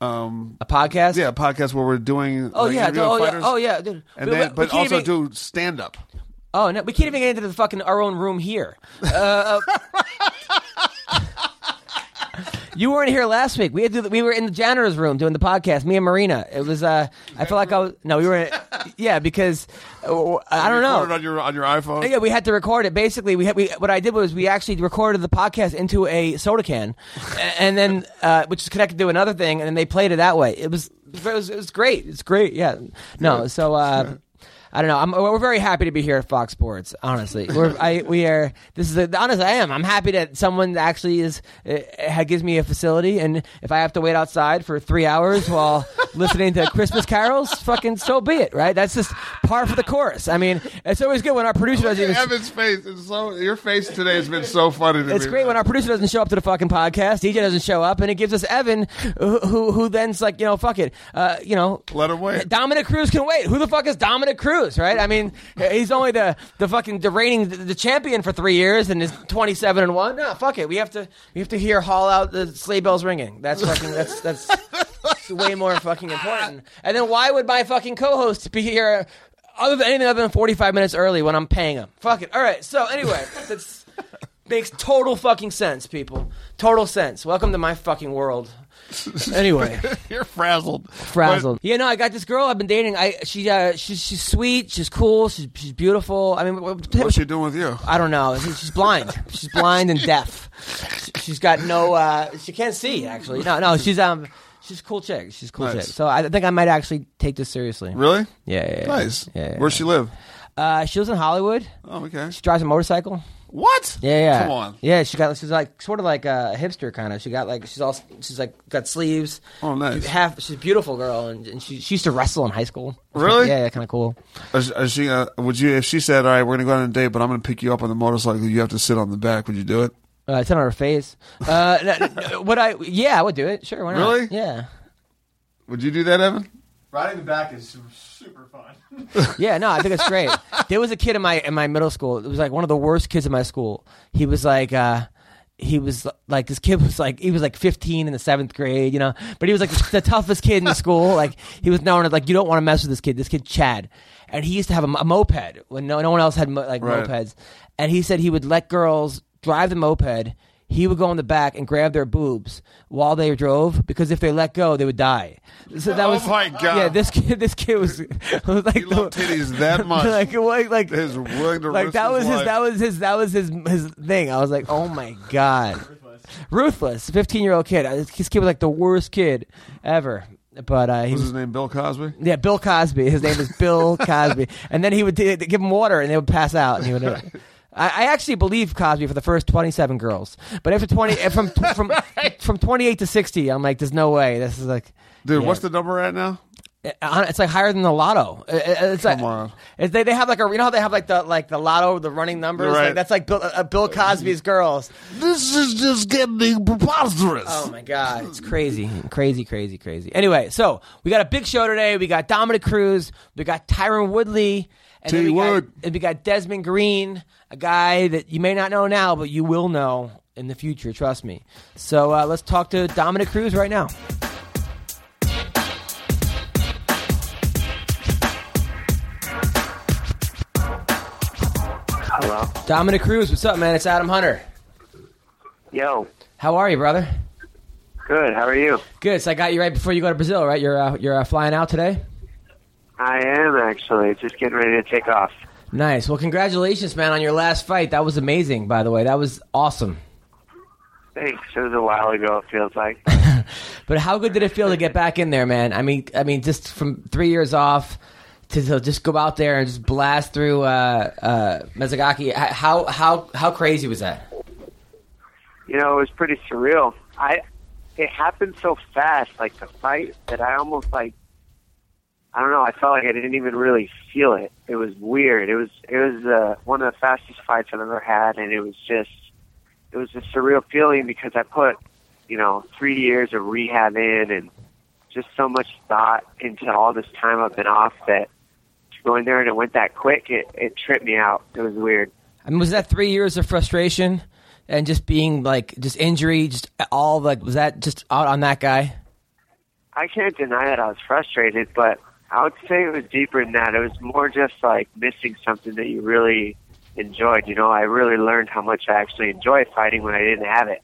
um a podcast. yeah a podcast where we're doing Oh like, yeah. Oh yeah. Oh yeah. Dude. and We- then we but can't also even- do stand up. Oh no, we can't even get into the fucking our own room here. Uh, uh, you weren't here last week. We had to, we were in the janitor's room doing the podcast. Me and Marina. It was. Uh, I feel like I was. No, we were. Yeah, because uh, I don't know. On your on your iPhone. Yeah, we had to record it. Basically, we had we what I did was we actually recorded the podcast into a soda can, and then uh, which is connected to another thing, and then they played it that way. It was it was, it was great. It's great. Yeah. No. So. Uh, I don't know. I'm, we're very happy to be here at Fox Sports. Honestly, we're, I, we are. This is the, honest. I am. I'm happy that someone actually is uh, gives me a facility, and if I have to wait outside for three hours while listening to Christmas carols, fucking so be it, right? That's just par for the course. I mean, it's always good when our producer doesn't even. Evan's face is so. Your face today has been so funny to me. It's great when our producer doesn't show up to the fucking podcast. DJ doesn't show up, and it gives us Evan, who who, who then's like, you know, fuck it, uh, you know, Let him wait. Dominick Cruz can wait. Who the fuck is Dominick Cruz, right? I mean, he's only the the fucking the reigning the, champion for three years and is twenty seven and one. No, fuck it. We have to we have to hear haul out the sleigh bells ringing. That's fucking that's that's, that's way more fucking important. And then why would my fucking co-host be here? Other than anything other than 45 minutes early when I'm paying him. Fuck it. All right. So, anyway, that's makes total fucking sense, people. Total sense. Welcome to my fucking world. Anyway, You're frazzled. frazzled. Yeah, no, I got this girl I've been dating. I she uh, she's she's sweet. She's cool. She's she's beautiful. I mean, what- What's she doing with you? I don't know. She's blind. She's blind and deaf. She- She's got no. Uh, she can't see. Actually, no, no. She's um. She's a cool chick. She's a cool Nice. chick. So I think I might actually take this seriously. Really? Yeah, yeah, yeah. Nice. Yeah, yeah, Where's she live? Uh, she lives in Hollywood. Oh, okay. She drives a motorcycle. What? Yeah, yeah. Come on. Yeah, she got. She's like sort of like a hipster kind of. She got like she's all. She's like got sleeves. Oh, nice. Half. She's a beautiful girl, and, and she she used to wrestle in high school. Really? Yeah, yeah, kind of cool. Is, is she? Uh, would you? If she said, "All right, we're gonna go on a date, but I'm gonna pick you up on the motorcycle. You have to sit on the back." Would you do it? Uh, it's on her face. Uh, n- n- would I? Yeah, I would do it. Sure, why not? Really? Yeah. Would you do that, Evan? Riding the back is su- super fun. Yeah, no, I think it's great. there was a kid in my in my middle school. It was like one of the worst kids in my school. He was like uh he was like this kid was like he was like 15 in the seventh grade, you know, but he was like the toughest kid in the school. Like he was known as like you don't want to mess with this kid. This kid Chad, and he used to have a, a moped when no no one else had mo- like Right. mopeds, and he said he would let girls drive the moped. He would go in the back and grab their boobs while they drove because if they let go, they would die. So that Oh was my God. Yeah, this kid, this kid was, was like He loved the- titties that much. like like like his willing to like that was his life. that was his that was his his thing. I was like, oh my god, ruthless, fifteen year old kid. Uh, This kid was like the worst kid ever. But uh, he Was was his name Bill Cosby? yeah, Bill Cosby. His name is Bill Cosby. And then he would give him water, and they would pass out. And he would. I, I actually believe Cosby for the first twenty-seven girls, but after twenty, eh, from from from twenty-eight to sixty, I'm like, there's no way. This is like, Dude, Yeah. what's the number at now? uh, it's like higher than the lotto. Uh, It's like on. it's- they they have like a you know how they have like the like the lotto the running numbers Right. like that's like Bill, uh, Bill Cosby's girls. This is just getting preposterous. Oh my god, it's crazy, crazy, crazy, crazy. Anyway, so we got a big show today. We got Dominick Cruz, we got Tyron Woodley, and then we got, T-Wood. and we got Desmond Green, a guy that you may not know now, but you will know in the future. Trust me. So uh, let's talk to Dominick Cruz right now. Hello. Dominick Cruz, what's up, man? It's Adam Hunter. Yo. How are you, brother? Good. How are you? Good. So I got you right before you go to Brazil, right? You're uh, you're uh, flying out today. I am actually just getting ready to take off. Nice. Well, congratulations, man, on your last fight. That was amazing, by the way. That was awesome. Thanks. It was a while ago. It feels like. But how good did it feel to get back in there, man? I mean, I mean, just from three years off to, to just go out there and just blast through uh, uh, Mizugaki. How how how crazy was that? you know, it was pretty surreal. I. It happened so fast, like the fight, that I almost like. I don't know. I felt like I didn't even really feel it. It was weird. It was it was uh, one of the fastest fights I've ever had, and it was just it was a surreal feeling because I put you know three years of rehab in and just so much thought into all this time I've been off that to go in there and it went that quick. It it tripped me out. It was weird. I mean, was that three years of frustration and just being like just injury, just all like was that just out on that guy? I can't deny that I was frustrated, but I would say it was deeper than that. It was more just like missing something that you really enjoyed. You know, I really learned how much I actually enjoy fighting when I didn't have it,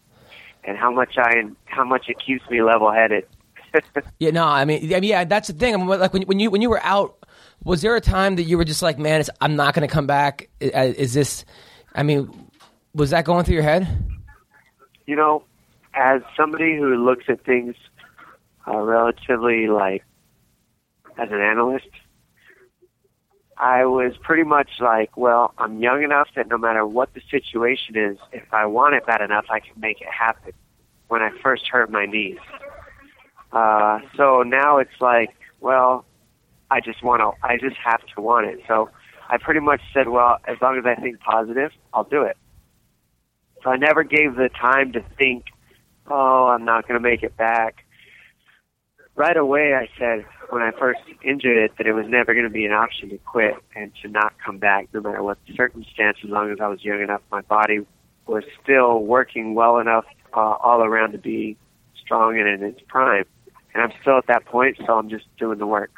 and how much I and how much it keeps me level headed. Yeah, no, I mean, I mean, yeah, that's the thing. I mean, like when when you when you were out, was there a time that you were just like, man, it's, I'm not going to come back? Is this? I mean, was that going through your head? you know, as somebody who looks at things uh, relatively like as an analyst, I was pretty much like, well, I'm young enough that no matter what the situation is, if I want it bad enough, I can make it happen. When I first hurt my knees, Uh, so now it's like, well, I just want to, I just have to want it. So I pretty much said, well, as long as I think positive, I'll do it. So I never gave the time to think, oh, I'm not going to make it back. Right away, I said when I first injured it that it was never going to be an option to quit and to not come back, no matter what the circumstances. As long as I was young enough, my body was still working well enough uh, all around to be strong and in its prime. And I'm still at that point, so I'm just doing the work.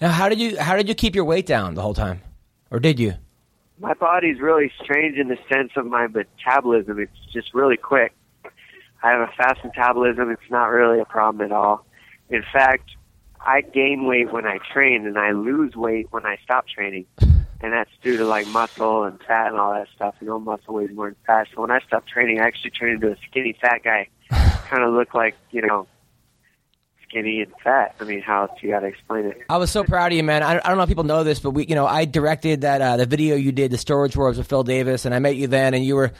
Now, how did you how did you keep your weight down the whole time, or did you? My body's really strange in the sense of my metabolism. It's just really quick. I have a fast metabolism. It's not really a problem at all. In fact, I gain weight when I train, and I lose weight when I stop training. And that's due to like muscle and fat and all that stuff. You know, muscle weighs more than fat. So when I stopped training, I actually turned into a skinny fat guy. kind of look like you know skinny and fat. I mean, how else you got to explain it? I was so proud of you, man. I, I don't know if people know this, but we, you know, I directed that uh, the video you did, the Storage Wars with Phil Davis, and I met you then, and you were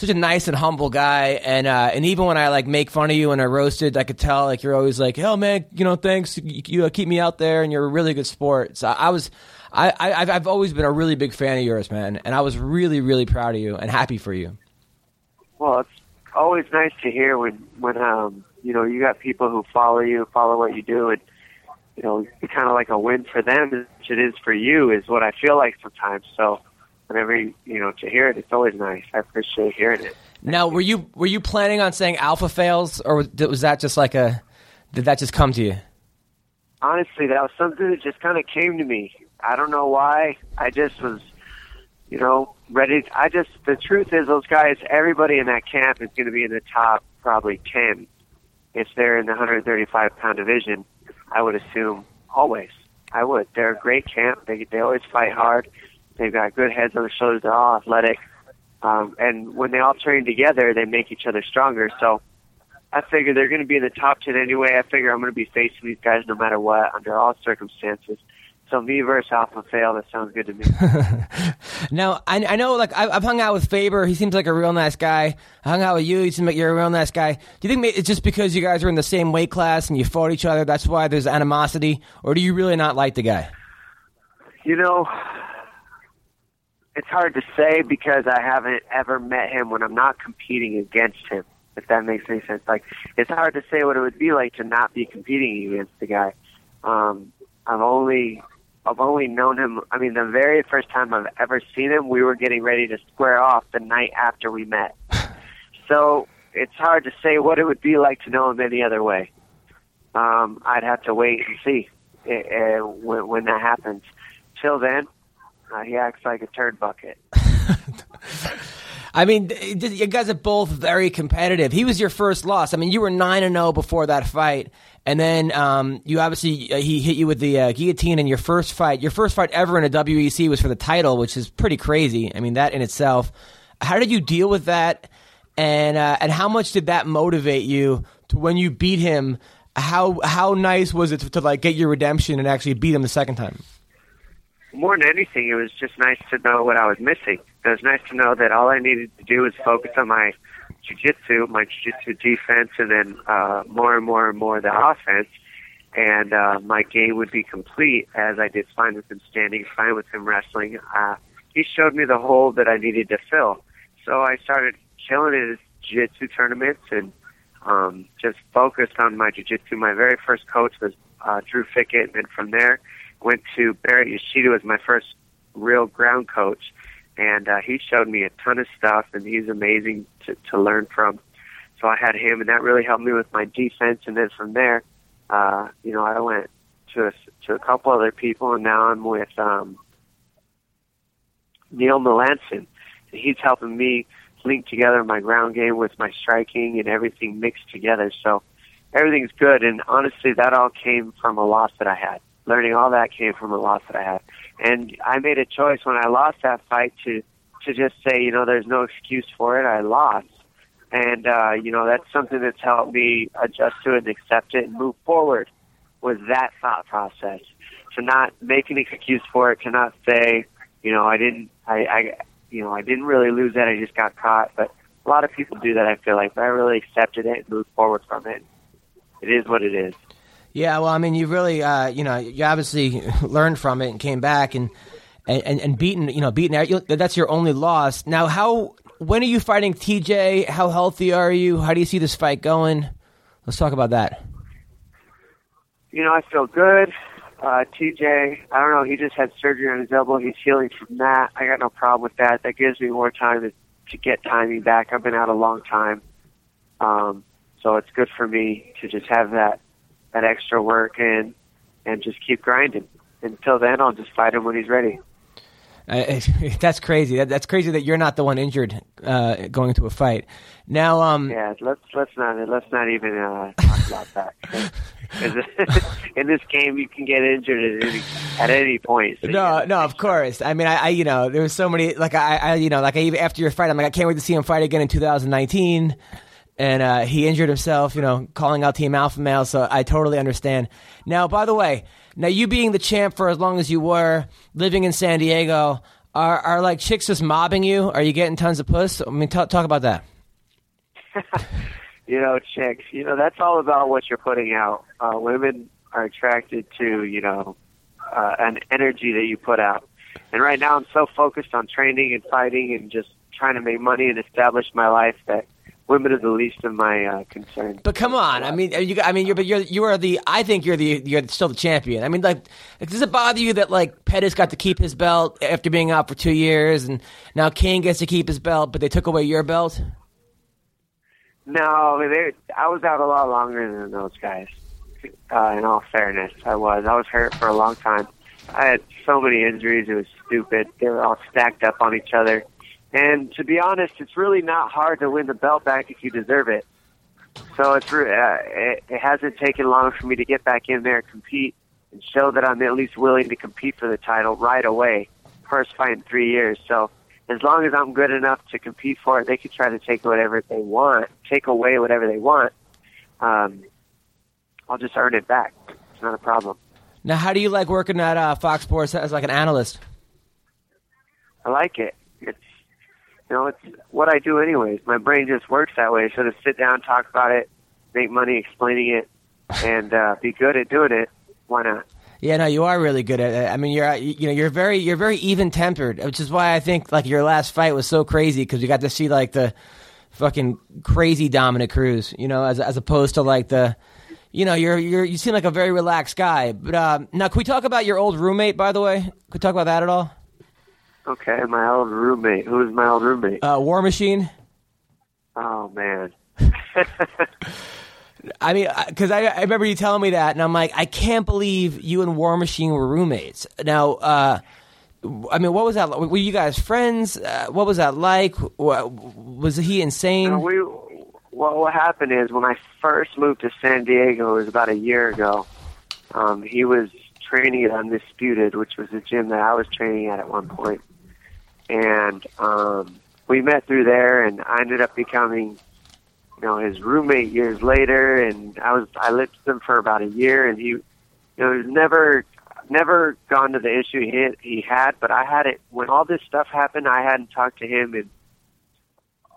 such a nice and humble guy, and uh, and even when I like make fun of you and I roasted, I could tell like you're always like, oh man, you know, thanks, you, you uh, keep me out there, and you're a really good sport. So I was. I, I, I've- always been a really big fan of yours, man, and I was really, really proud of you and happy for you. Well, it's always nice to hear when when um you know you got people who follow you, follow what you do, and you know it's kind of like a win for them as it is for you. Is what I feel like sometimes. So whenever you, you know to hear it, it's always nice. I appreciate hearing it. Now, were you were you planning on saying alpha fails, or was, was that just like a did that just come to you? honestly, that was something that just kind of came to me. I don't know why. I just was, you know, ready. I just, the truth is, those guys, everybody in that camp is going to be in the top probably 10 if they're in the 135 pound division. I would assume always. I would. They're a great camp. They they always fight hard. They've got good heads on their shoulders. They're all athletic, um, and when they all train together, they make each other stronger. So I figure they're going to be in the top 10 anyway. I figure I'm going to be facing these guys no matter what, under all circumstances. So me versus Alpha Fail, that sounds good to me. Now, I, I know, like, I, I've hung out with Faber. He seems like a real nice guy. I hung out with you. You seem like you're a real nice guy. Do you think it's just because you guys are in the same weight class and you fought each other, that's why there's animosity? Or do you really not like the guy? you know, it's hard to say because I haven't ever met him when I'm not competing against him. If that makes any sense, like it's hard to say what it would be like to not be competing against the guy. Um, I've only I've only known him. I mean, the very first time I've ever seen him, we were getting ready to square off the night after we met. so it's hard to say what it would be like to know him any other way. Um, I'd have to wait and see it, uh, when, when that happens. Till then, uh, he acts like a turd bucket. I mean, you guys are both very competitive. He was your first loss. I mean, you were nine and zero before that fight, and then um, you obviously uh, he hit you with the uh, guillotine in your first fight. Your first fight ever in a WEC was for the title, which is pretty crazy. I mean, that in itself. How did you deal with that, and uh, and how much did that motivate you to when you beat him? How how nice was it to, to like get your redemption and actually beat him the second time? More than anything, it was just nice to know what I was missing. It was nice to know that all I needed to do was focus on my jiu-jitsu, my jiu-jitsu defense, and then uh, more and more and more the offense. And uh, my game would be complete as I did fine with him standing, fine with him wrestling. Uh, he showed me the hole that I needed to fill. So I started killing in his jiu-jitsu tournaments and um, just focused on my jiu-jitsu. My very first coach was uh, Drew Fickett, and from there went to Barrett Yoshida as my first real ground coach, and uh, he showed me a ton of stuff, and he's amazing to, to learn from. So I had him, and that really helped me with my defense. And then from there, uh, you know, I went to a, to a couple other people, and now I'm with um, Neil Melanson, and he's helping me link together my ground game with my striking and everything mixed together. So everything's good, and honestly, that all came from a loss that I had learning all that came from a loss that I had. And I made a choice when I lost that fight to to just say, you know, there's no excuse for it. I lost. And uh, you know, that's something that's helped me adjust to it and accept it and move forward with that thought process. To not make an excuse for it, to not say, you know, I didn't I, I you know, I didn't really lose that, I just got caught. But a lot of people do that I feel like, but I really accepted it and moved forward from it. it is what it is. Yeah, well, I mean, you really, uh, you know, you obviously learned from it and came back and and and beaten, you know, beaten. That's your only loss. Now, how? When are you fighting TJ? How healthy are you? How do you see this fight going? Let's talk about that. You know, I feel good. Uh, TJ, I don't know. He just had surgery on his elbow. He's healing from that. I got no problem with that. That gives me more time to to get timing back. I've been out a long time, um, so it's good for me to just have that that extra work and and just keep grinding. Until then, I'll just fight him when he's ready. Uh, that's crazy. That, that's crazy that you're not the one injured uh, going into a fight. Now, um, yeah, let's let's not let's not even uh, talk about that. in this game, you can get injured at any at any point. So no, no, of course. I mean, I, I, you know, there was so many like I, I, you know, like I, after your fight, I'm like, I can't wait to see him fight again in 2019. And uh, he injured himself, you know, calling out Team Alpha Male. So I totally understand. Now, by the way, now you being the champ for as long as you were, living in San Diego, are are like chicks just mobbing you? Are you getting tons of puss? I mean, talk talk about that. you know, chicks. You know, that's all about what you're putting out. Uh, women are attracted to, you know, uh, an energy that you put out. And right now, I'm so focused on training and fighting and just trying to make money and establish my life that women are the least of my uh, concerns. But come on, I mean, you, I mean, you're, but you're, you are the. I think you're the, you're still the champion. I mean, like, does it bother you that like Pettis got to keep his belt after being out for two years, and now King gets to keep his belt, but they took away your belt? No, I I was out a lot longer than those guys. Uh, in all fairness, I was. I was hurt for a long time. I had so many injuries; it was stupid. They were all stacked up on each other. And to be honest, it's really not hard to win the belt back if you deserve it. So it's re- uh, it, it hasn't taken long for me to get back in there and compete and show that I'm at least willing to compete for the title right away. First fight in three years. So as long as I'm good enough to compete for it, they can try to take whatever they want, take away whatever they want. Um, I'll just earn it back. It's not a problem. Now, how do you like working at uh, Fox Sports as like an analyst? I like it. You know, it's what I do anyways. My brain just works that way. So to sit down, talk about it, make money explaining it, and uh, be good at doing it, why not? Yeah, no, you are really good at it. I mean, you're you know you're very you're very even tempered, which is why I think like your last fight was so crazy because you got to see like the fucking crazy Dominick Cruz, you know, as as opposed to like the you know you're you're you seem like a very relaxed guy. But uh, now, can we talk about your old roommate? By the way, could we talk about that at all? Okay, my old roommate. Who was my old roommate? Uh, War Machine. Oh man. I mean, because I, I remember you telling me that, and I'm like, I can't believe you and War Machine were roommates. Now, uh, I mean, what was that? Like? Were you guys friends? Uh, what was that like? Was he insane? Uh, we, well, what happened is when I first moved to San Diego, it was about a year ago. Um, he was training at Undisputed, which was a gym that I was training at at one point, and um, we met through there, and I ended up becoming you know his roommate years later, and I was I lived with him for about a year, and he you know he's never never gone to the issue he he had, but I had it when all this stuff happened. I hadn't talked to him in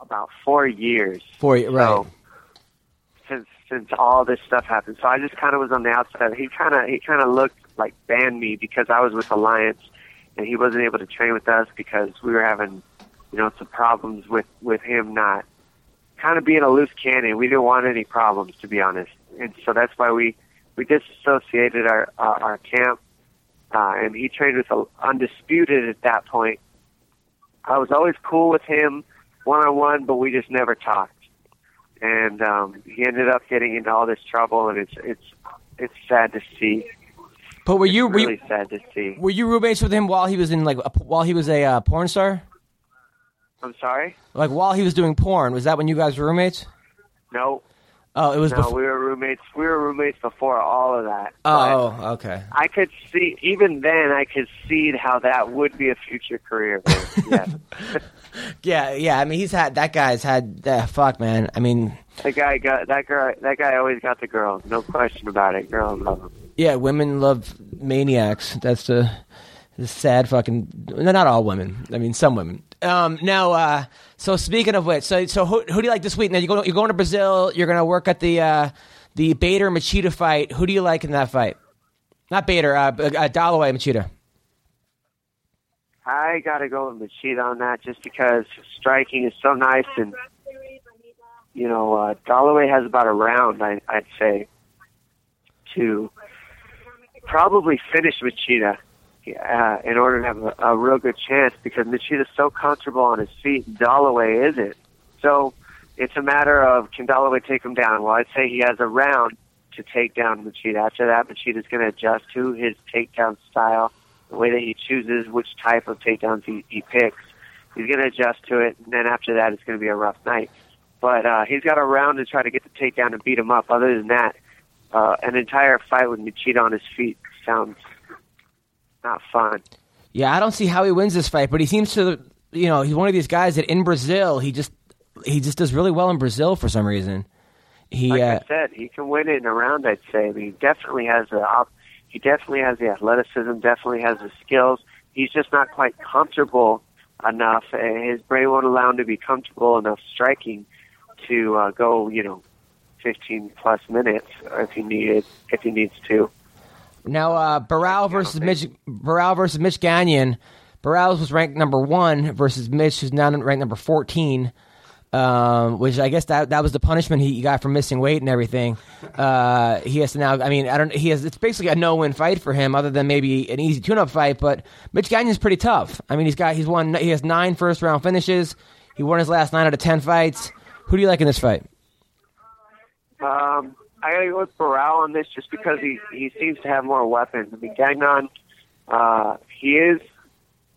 about four years. Four right. So, since since all this stuff happened, so I just kind of was on the outside. He kind of he kind of looked like banned me because I was with Alliance, and he wasn't able to train with us because we were having you know some problems with with him not kind of being a loose cannon. We didn't want any problems, to be honest, and so that's why we we disassociated our uh, our camp. Uh, and he trained with a, undisputed at that point. I was always cool with him one on one, but we just never talked. And um, he ended up getting into all this trouble, and it's it's it's sad to see. But were you really were you, sad to see? Were you roommates with him while he was in like a, while he was a uh, porn star? I'm sorry. Like while he was doing porn, was that when you guys were roommates? No. Oh, it was no. before. We were roommates. We were roommates before all of that. Oh, okay. I could see even then. I could see how that would be a future career. yeah. yeah, yeah. I mean, he's had that guy's had. Uh, fuck, man. I mean, that guy got that girl. That guy always got the girls. No question about it. Girls love him. Yeah, women love maniacs. That's the, the sad fucking. Not all women. I mean, some women. Um, now, uh, so speaking of which, so so who, who do you like this week? Now you go, you're going to Brazil. You're going to work at the uh, the Bader Machida fight. Who do you like in that fight? Not Bader, uh, uh, Dollaway Machida. I got to go with Machida on that just because striking is so nice and you know uh, Dollaway has about a round I, I'd say to probably finish Machida uh, in order to have a, a real good chance because Machida's so comfortable on his feet Dollaway isn't. So it's a matter of can Dollaway take him down? Well, I'd say he has a round to take down Machida. After that, Machida's going to adjust to his takedown style the way that he chooses which type of takedowns he, he picks. He's going to adjust to it, and then after that, it's going to be a rough night. But uh, he's got a round to try to get the takedown and beat him up. Other than that, uh, an entire fight with Machida on his feet sounds not fun. Yeah, I don't see how he wins this fight, but he seems to, you know, he's one of these guys that in Brazil he just he just does really well in Brazil for some reason. He, like uh, I said, he can win it in a round. I'd say. I mean, he definitely has the op- he definitely has the athleticism, definitely has the skills. He's just not quite comfortable enough. and His brain won't allow him to be comfortable enough striking to uh, go, you know, 15 plus minutes if he needed if he needs to. Now, uh, Barão versus Mitch, Barão versus Mitch Gagnon. Barão was ranked number one versus Mitch, who's now ranked number fourteen. Um, which I guess that that was the punishment he got for missing weight and everything. Uh, he has to now. I mean, I don't. He has. It's basically a no-win fight for him, other than maybe an easy tune-up fight. But Mitch Gagnon's pretty tough. I mean, he's got. He's won. He has nine first-round finishes. He won his last nine out of ten fights. Who do you like in this fight? Um, I gotta go with Barão on this just because he he seems to have more weapons. I mean, Gagnon, uh, he is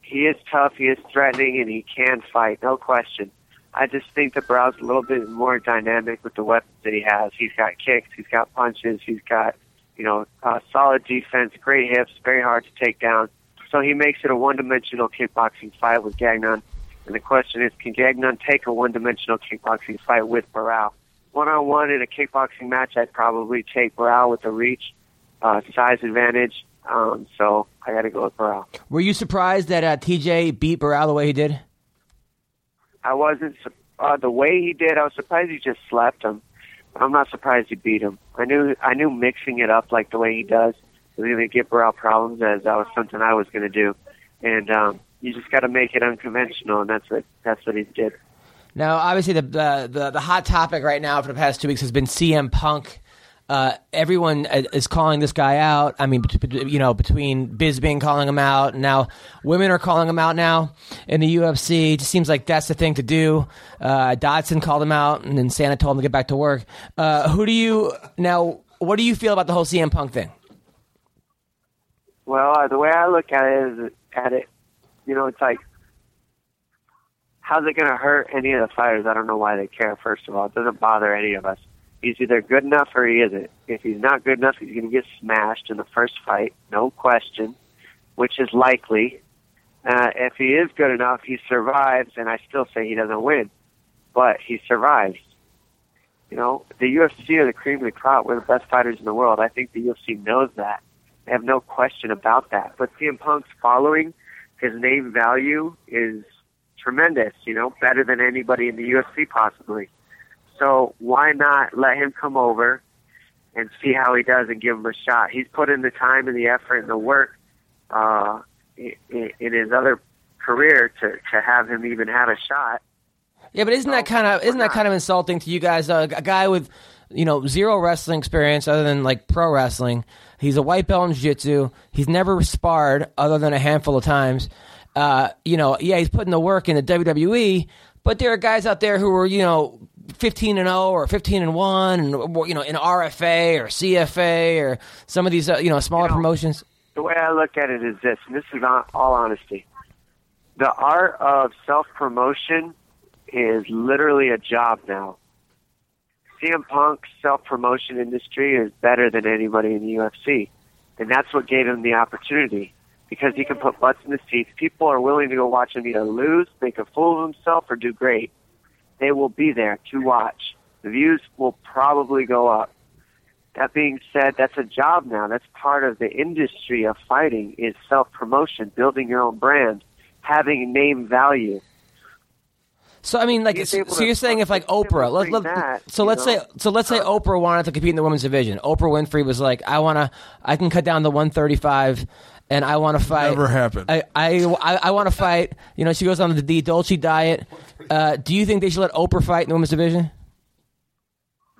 he is tough, he is threatening, and he can fight, no question. I just think that Barão's a little bit more dynamic with the weapons that he has. He's got kicks, he's got punches, he's got you know uh, solid defense, great hips, very hard to take down. So he makes it a one-dimensional kickboxing fight with Gagnon. And the question is, can Gagnon take a one-dimensional kickboxing fight with Barão? One on one in a kickboxing match, I'd probably take Barão with the reach, uh, size advantage. Um, so I got to go with Barão. Were you surprised that uh, TJ beat Barão the way he did? I wasn't uh, the way he did. I was surprised he just slapped him. I'm not surprised he beat him. I knew I knew mixing it up like the way he does was going to give Barral problems, as that was something I was going to do. And um, you just got to make it unconventional, and that's what that's what he did. Now, obviously, the, the the the hot topic right now for the past two weeks has been CM Punk. Uh, everyone is calling this guy out. I mean, you know, between Bisping calling him out, and now women are calling him out now in the UFC. It just seems like that's the thing to do. Uh, Dodson called him out, and then Santa told him to get back to work. Uh, who do you now? What do you feel about the whole CM Punk thing? Well, uh, the way I look at it is at it, you know, it's like, how's it going to hurt any of the fighters? I don't know why they care. First of all, it doesn't bother any of us. He's either good enough or he isn't. If he's not good enough, he's going to get smashed in the first fight, no question, which is likely. Uh, if he is good enough, he survives, and I still say he doesn't win, but he survives. You know, the UFC are the cream of the crop. We're the best fighters in the world. I think the UFC knows that. They have no question about that. But CM Punk's following, his name value is tremendous, you know, better than anybody in the UFC possibly. So why not let him come over and see how he does and give him a shot? He's put in the time and the effort and the work uh, in, in his other career to, to have him even have a shot. Yeah, but isn't that kind of isn't that kind of insulting to you guys? Uh, a guy with you know zero wrestling experience other than like pro wrestling. He's a white belt in jiu-jitsu. He's never sparred other than a handful of times. Uh, you know, yeah, he's putting the work in the WWE, but there are guys out there who are you know 15 and 0 or 15 and 1 and you know in RFA or CFA or some of these uh, you know smaller You know, promotions. the way I look at it is this, and this is on, all honesty. The art of self promotion is literally a job now. CM Punk's self promotion industry is better than anybody in the UFC. And that's what gave him the opportunity. Because he can put butts in the seats. People are willing to go watch him either lose, make a fool of himself, or do great. They will be there to watch. The views will probably go up. That being said, that's a job now. That's part of the industry of fighting is self promotion, building your own brand, having name value. So I mean, like, so, so you're saying if like he's able to Oprah, let, let, that, so let's know? say, so let's say Oprah wanted to compete in the women's division. Oprah Winfrey was like, I wanna, I can cut down to 135, and I want to fight. Never happened. I, I, I, I want to fight. You know, she goes on the, the Dolce diet. Uh, do you think they should let Oprah fight in the women's division?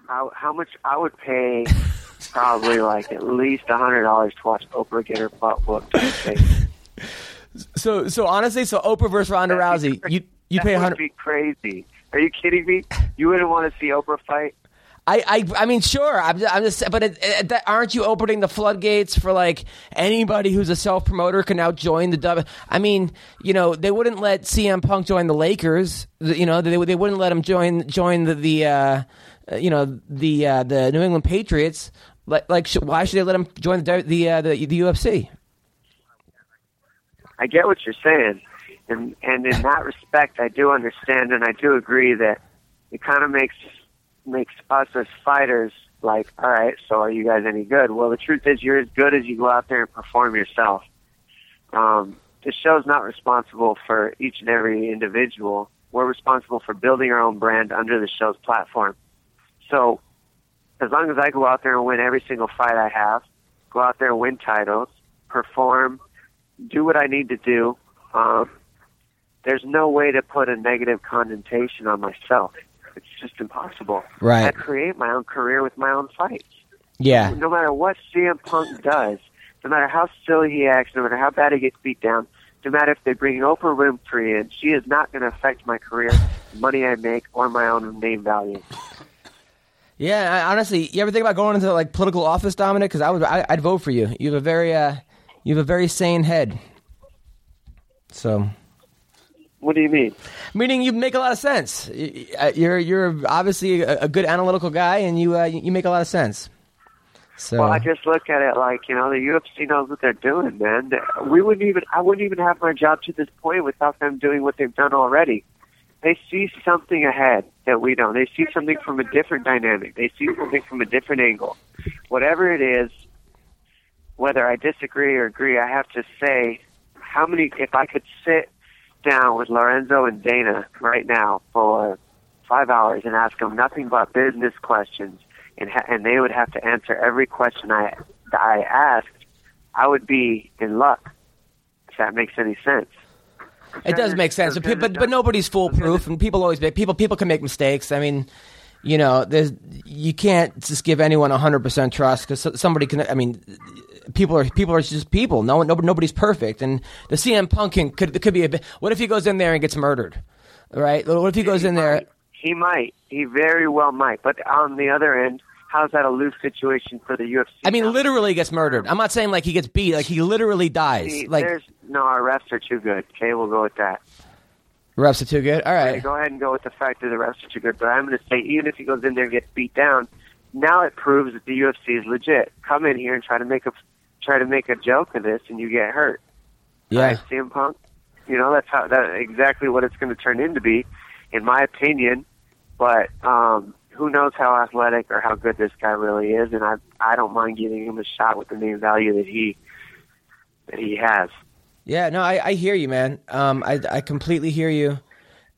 How, how much I would pay? Probably like at least a hundred dollars to watch Oprah get her butt whooped. in the face. So, so honestly, so Oprah versus Ronda Rousey, you you that pay a would hundred. be crazy. Are you kidding me? You wouldn't want to see Oprah fight? I, I, I mean, sure. I'm, I'm just, but it, it, that, aren't you opening the floodgates for like anybody who's a self promoter can now join the W? I mean, you know, they wouldn't let CM Punk join the Lakers. You know, they they wouldn't let him join join the the uh, you know the uh, the New England Patriots. Like, like, why should they let him join the the uh, the, the UFC? I get what you're saying, and and in that respect, I do understand, and I do agree that it kind of makes makes us as fighters like, all right, so are you guys any good? Well, the truth is, you're as good as you go out there and perform yourself. Um, the show's not responsible for each and every individual. We're responsible for building our own brand under the show's platform. So, as long as I go out there and win every single fight I have, go out there and win titles, perform, do what I need to do. Um, there's no way to put a negative connotation on myself. It's just impossible. Right. I create my own career with my own fights. Yeah, No matter what CM Punk does, no matter how silly he acts, no matter how bad he gets beat down, no matter if they bring Oprah Winfrey in, she is not going to affect my career, money I make, or my own name value. yeah. I, honestly, you ever think about going into like political office, Dominick? Because I would, I, I'd vote for you. You have a very, uh, you have a very sane head. So. What do you mean? Meaning you make a lot of sense. Y- You're you're obviously a, a good analytical guy, and you uh, you make a lot of sense. So Well, I just look at it like you know the UFC knows what they're doing, man. We wouldn't even I wouldn't even have my job to this point without them doing what they've done already. They see something ahead that we don't. They see something from a different dynamic. They see something from a different angle. Whatever it is, whether I disagree or agree, I have to say how many. If I could sit down with Lorenzo and Dana right now for five hours and ask them nothing but business questions, and ha- and they would have to answer every question I that I asked, I would be in luck. If that makes any sense. it does make sense, but, but but nobody's foolproof, and people always make people people can make mistakes. I mean, you know, there's you can't just give anyone hundred percent trust because somebody can. I mean, people are people are just people. No one, nobody, nobody's perfect, and the CM Punk can, could could be a bit. What if he goes in there and gets murdered? Right? What if he goes in there? He might. He very well might. But on the other end, how's that a loose situation for the UFC? I mean, now? literally gets murdered. I'm not saying like he gets beat. Like he literally dies. See, Like there's no, our refs are too good. Okay, we'll go with that. Refs are too good. All right. Go ahead and go with the fact that the refs are too good. But I'm going to say, even if he goes in there and gets beat down, now it proves that the UFC is legit. Come in here and try to make a try to make a joke of this, and you get hurt. Yeah. Right, CM Punk. You know that's how that exactly what it's going to turn into be, in my opinion. But um, who knows how athletic or how good this guy really is, and I I don't mind giving him a shot with the name value that he that he has. Yeah, no, I, I hear you, man. Um, I, I completely hear you,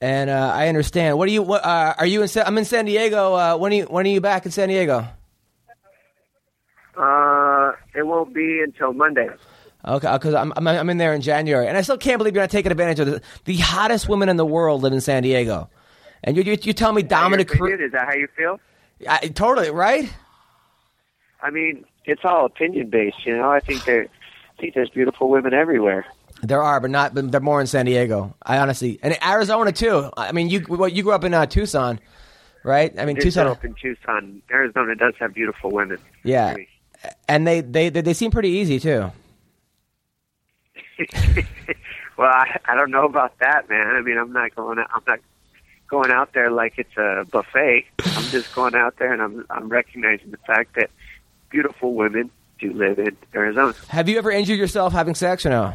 and uh, I understand. What are you? What uh, are you in? Sa- I'm in San Diego. Uh, when are you? When are you back in San Diego? Uh, it won't be until Monday. Okay, because I'm, I'm I'm in there in January, and I still can't believe you're not taking advantage of it. The hottest women in the world live in San Diego, and you you, you tell me Dominick? Your Cru- opinion, is that how you feel? I, totally right. I mean, it's all opinion based, you know. I think there, I think there's beautiful women everywhere. There are, but not. But they're more in San Diego. I honestly, and Arizona too. I mean, you well, you grew up in uh, Tucson, right? I mean, Did Tucson. up in Tucson, Arizona does have beautiful women. Yeah, and they, they they they seem pretty easy too. well, I, I don't know about that, man. I mean, I'm not going. Out, I'm not going out there like it's a buffet. I'm just going out there, and I'm I'm recognizing the fact that beautiful women do live in Arizona. Have you ever injured yourself having sex or no?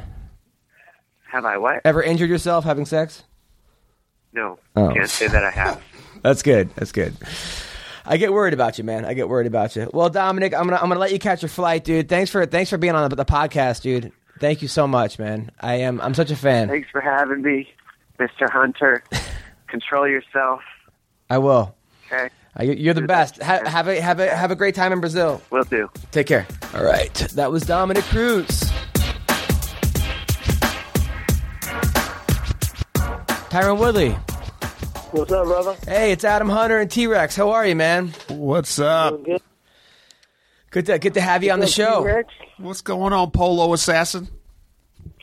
Have I what? Ever injured yourself having sex? No, Oh. can't say that I have. That's good. That's good. I get worried about you, man. I get worried about you. Well, Dominick, I'm gonna I'm gonna let you catch your flight, dude. Thanks for thanks for being on the, the podcast, dude. Thank you so much, man. I am I'm such a fan. Thanks for having me, Mr. Hunter. control yourself. I will. Okay, Uh, you- You're the best. that. Ha- have a have a have a great time in Brazil. will do. Take care. All right. That was Dominick Cruz. Tyron Woodley. What's up, brother? Hey, it's Adam Hunter and T Rex. How are you, man? What's up? Good. Good to good to have you on the show. T-Rex? What's going on, Polo Assassin?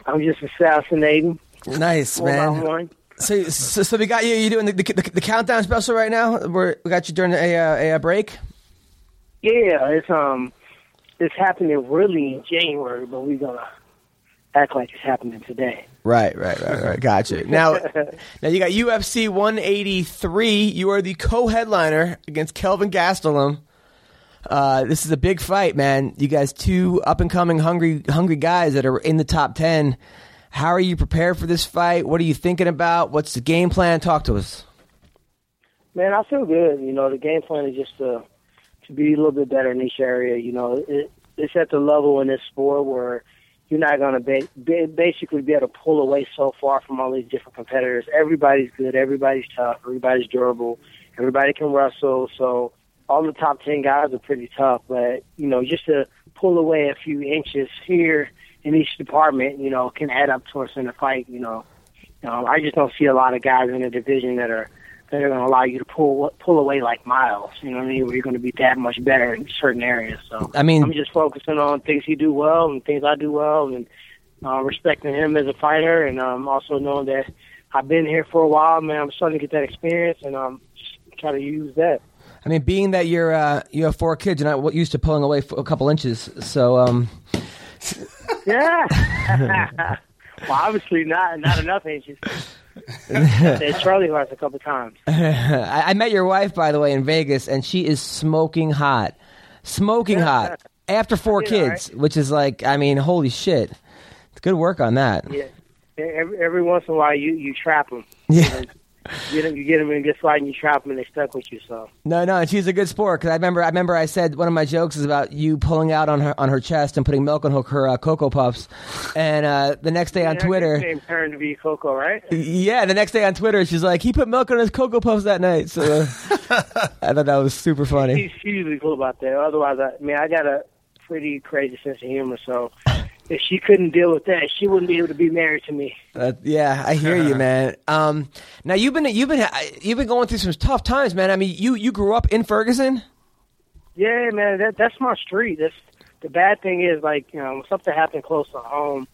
I'm just assassinating. Nice, man. So, so, so we got you. You doing the, the, the countdown special right now? We're, we got you during a, uh, a break. Yeah, it's um, it's happening really in January, but we're gonna act like it's happening today. Right, right, right, right. Gotcha. Now, now you got UFC 183. You are the co-headliner against Kelvin Gastelum. Uh, this is a big fight, man. You guys, two up and coming hungry, hungry guys that are in the top ten. How are you prepared for this fight? What are you thinking about? What's the game plan? Talk to us. Man, I feel good. You know, the game plan is just to to be a little bit better in each area. You know, it, it's at the level in this sport where you're not going to ba- ba- basically be able to pull away so far from all these different competitors. Everybody's good. Everybody's tough. Everybody's durable. Everybody can wrestle. So all the top ten guys are pretty tough. But you know, just to pull away a few inches here in each department, you know, can add up to us in a fight. You know, um, I just don't see a lot of guys in the division that are that are going to allow you to pull pull away like miles. You know what I mean? Where you're going to be that much better in certain areas. So I mean- I'm just focusing on things he do well and things I do well, and uh, respecting him as a fighter, and um, also knowing that I've been here for a while, man. I'm starting to get that experience, and um, just try to use that. I mean, being that you're uh, you have four kids, you're not used to pulling away a couple inches. So, um, Yeah. well, obviously not not enough inches. Charlie horse a couple times. I, I met your wife, by the way, in Vegas, and she is smoking hot, smoking hot after four kids, which is like, I mean, holy shit. It's Good work on that. Yeah. Every, every once in a while, you you trap them. Yeah. You, know, you get them in a good fight, and you trap them, and they stuck with you. So No, no, and she's a good sport because I remember. I remember I said one of my jokes is about you pulling out on her on her chest and putting milk on her, her uh, cocoa puffs, and uh, the next day on Yeah, Twitter, His name turned to be Coco, right? yeah, the next day on Twitter, she's like, he put milk on his cocoa puffs that night. So uh, I thought that was super funny. She's usually cool about that. Otherwise, I, I mean, I got a pretty crazy sense of humor. So if she couldn't deal with that, she wouldn't be able to be married to me. Uh, yeah, I hear you, man. Um, now you've been you've been you've been going through some tough times, man. I mean, you you grew up in Ferguson. Yeah, man, that that's my street. That's the bad thing is like you know when something happened close to home.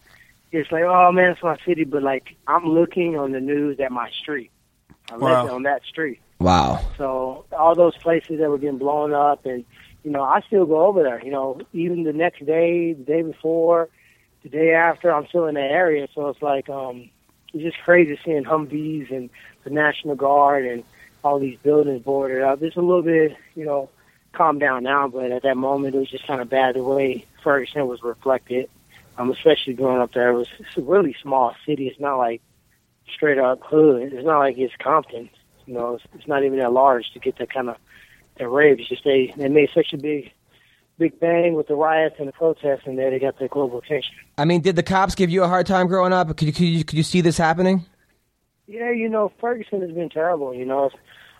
It's like oh man, it's my city, but like I'm looking on the news at my street. I Wow. live on that street, Wow. so all those places that were getting blown up, and you know I still go over there. You know, even the next day, the day before, the day after, I'm still in the area. So it's like um, it's just crazy seeing Humvees and the National Guard and all these buildings boarded up. It's a little bit, you know, calmed down now, but at that moment it was just kind of bad the way Ferguson was reflected. Um, especially growing up there, it was it's a really small city. It's not like straight up hood. It's not like it's Compton. You know, it's, it's not even that large to get that kind of that rave. It's just they they made such a big big bang with the riots and the protests, and there they got the global attention. I mean, did the cops give you a hard time growing up? Could you could you, could you see this happening? Yeah, you know, Ferguson has been terrible. You know,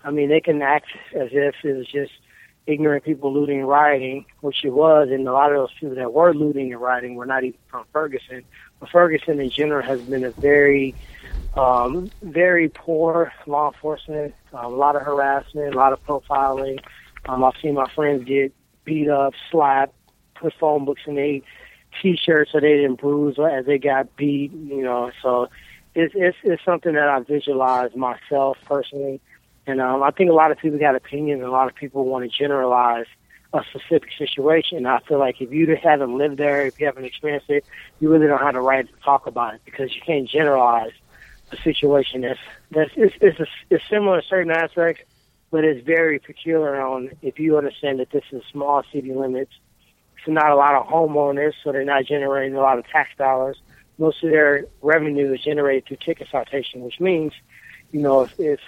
I mean, they can act as if it was just ignorant people looting and rioting, which it was, and a lot of those people that were looting and rioting were not even from Ferguson. But Ferguson, in general, has been a very, um, very poor law enforcement. Um, a lot of harassment, a lot of profiling. Um, I've seen my friends get beat up, slapped, put phone books in their t-shirts so they didn't bruise as they got beat. You know, so it's it's, it's something that I visualize myself personally, and um, I think a lot of people got opinions, a lot of people want to generalize a specific situation. I feel like if you haven't lived there, if you haven't experienced it, you really don't have the right to talk about it because you can't generalize a situation that's that's it's it's, a, it's similar in certain aspects, but it's very peculiar on if you understand that this is small city limits. It's not a lot of homeowners, so they're not generating a lot of tax dollars most of their revenue is generated through ticket citation, which means, you know, if, if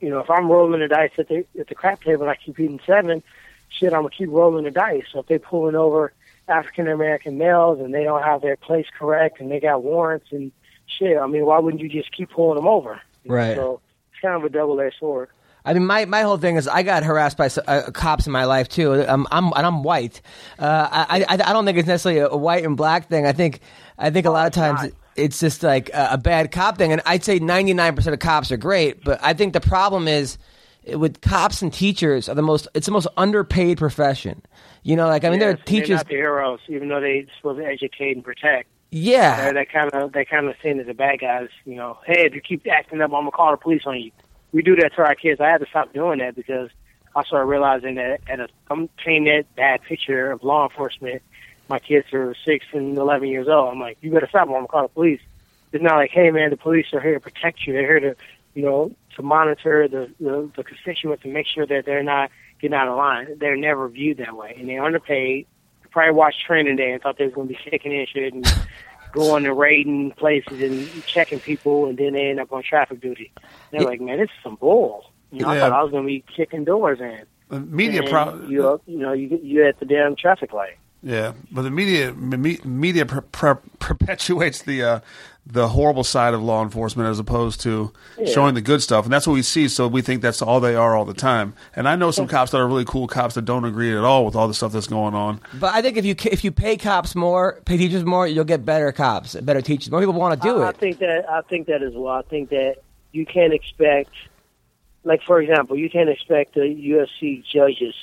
you know if I'm rolling the dice at the at the crap table and I keep eating seven, shit, I'm gonna keep rolling the dice. So if they're pulling over African American males and they don't have their place correct and they got warrants and shit, I mean, why wouldn't you just keep pulling them over? Right. So it's kind of a double edged sword. I mean, my, my whole thing is I got harassed by uh, cops in my life too. I'm, I'm and I'm white. Uh, I, I I don't think it's necessarily a, white and black thing. I think I think a lot of times it's just like a, a bad cop thing. And I'd say 99 percent of cops are great, but I think the problem is with cops and teachers are the most. It's the most underpaid profession. You know, like I mean, they're teachers. they're not the heroes, even though they're supposed to educate and protect. Yeah, They're that kind of they kind of seen as the bad guys. You know, hey, if you keep acting up, I'm gonna call the police on you. We do that to our kids. I had to stop doing that because I started realizing that at a, I'm painting that bad picture of law enforcement. My kids are six and eleven years old. I'm like, you better stop. Or I'm gonna call the police. It's not like, hey man, the police are here to protect you. They're here to, you know, to monitor the the, the constituents and make sure that they're not getting out of line. They're never viewed that way, and they're underpaid. They probably watched Training Day and thought they was gonna be kicking in shit and going and raiding places and checking people, and then they end up on traffic duty. They're like, man, this is some bull. You know, I thought I was gonna be kicking doors in. Media, And pro- you you know you you at the damn traffic light. Yeah, but the media me, media per, per, perpetuates the uh, the horrible side of law enforcement as opposed to showing the good stuff, and that's what we see. So we think that's all they are all the time. And I know some cops that are really cool cops that don't agree at all with all the stuff that's going on. but I think if you if you pay cops more, pay teachers more, you'll get better cops, better teachers. More people want to do I, I it. think that I think that as well. I think that you can't expect, like for example, you can't expect the UFC judges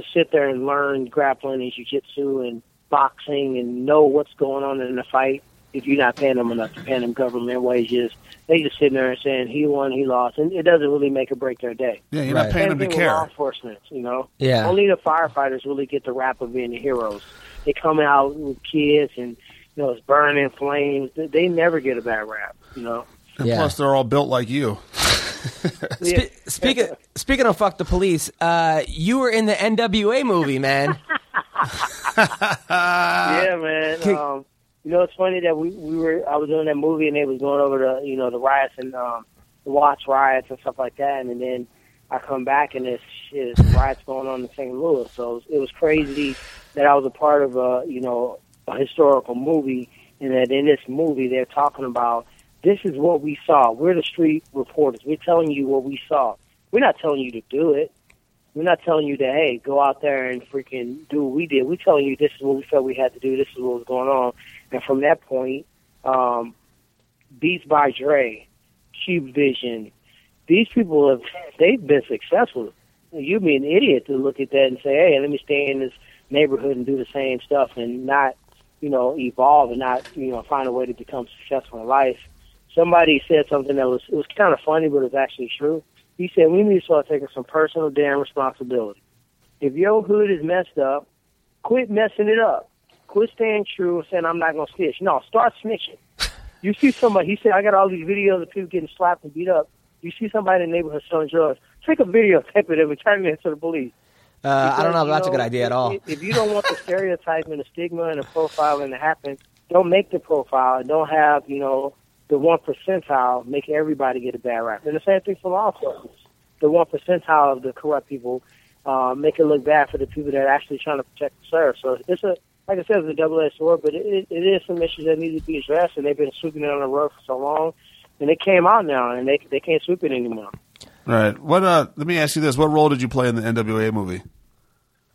to sit there and learn grappling and jiu-jitsu and boxing and know what's going on in the fight if you're not paying them enough, you're paying them government wages. They just sitting there and saying he won, he lost, and it doesn't really make or break their day. Yeah, you're Right. not paying Same them to thing with law enforcement, you know. Yeah. Only the firefighters really get the rap of being the heroes. They come out with kids and you know it's burning flames. They, they never get a bad rap, you know. And Yeah. plus, they're all built like you. Yeah. Spe- speaking speaking of fuck the police, uh, you were in the NWA movie, man. yeah, man. Kick- Um, you know, it's funny that we we were I was doing that movie and they was going over the you know the riots and um, the Watts riots and stuff like that, and then I come back and this shit, this riots going on in St. Louis. So it was, it was crazy that I was a part of a you know a historical movie, and that in this movie they're talking about this is what we saw. We're the street reporters. We're telling you what we saw. We're not telling you to do it. We're not telling you that, hey, go out there and freaking do what we did. We're telling you this is what we felt we had to do. This is what was going on. And from that point, um, Beats by Dre, Cube Vision, these people have they've been successful. You'd be an idiot to look at that and say, hey, let me stay in this neighborhood and do the same stuff and not, you know, evolve and not, you know, find a way to become successful in life. Somebody said something that was it was kind of funny, but it was actually true. He said we need to start taking some personal damn responsibility. If your hood is messed up, quit messing it up. Quit staying true and saying I'm not gonna snitch. No, start snitching. You see somebody. He said I got all these videos of people getting slapped and beat up. You see somebody in the neighborhood selling drugs. Take a video, tape it, and return it to the police. Uh, I don't know if Because, that's a good idea at all. If, if you don't want the stereotype and the stigma and the profiling to happen, don't make the profile. Don't have you know the one percentile make everybody get a bad rap. And the same thing for law enforcement. The one percentile of the corrupt people uh, make it look bad for the people that are actually trying to protect and serve. So it's a like I said, it's a double-edged sword, but it, it is some issues that need to be addressed, and they've been sweeping it on the rug for so long, and it came out now, and they they can't sweep it anymore. Right. What? Uh, let me ask you this: What role did you play in the NWA movie?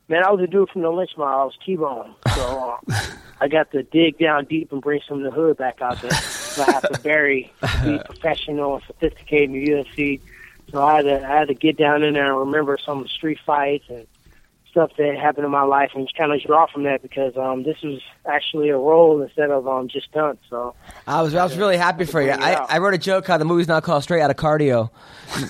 Man, I was a dude from the lynch mob. I was T-Bone. So uh, I got to dig down deep and bring some of the hood back out there. So I have to bury, be professional and sophisticated in the UFC. So I had to, I had to get down in there and remember some of the street fights and stuff that happened in my life and just kind of draw from that because um, this was actually a role instead of um, just stunts. So I was I was really happy for you. I. I wrote a joke how the movie's not called Straight Out of Cardio.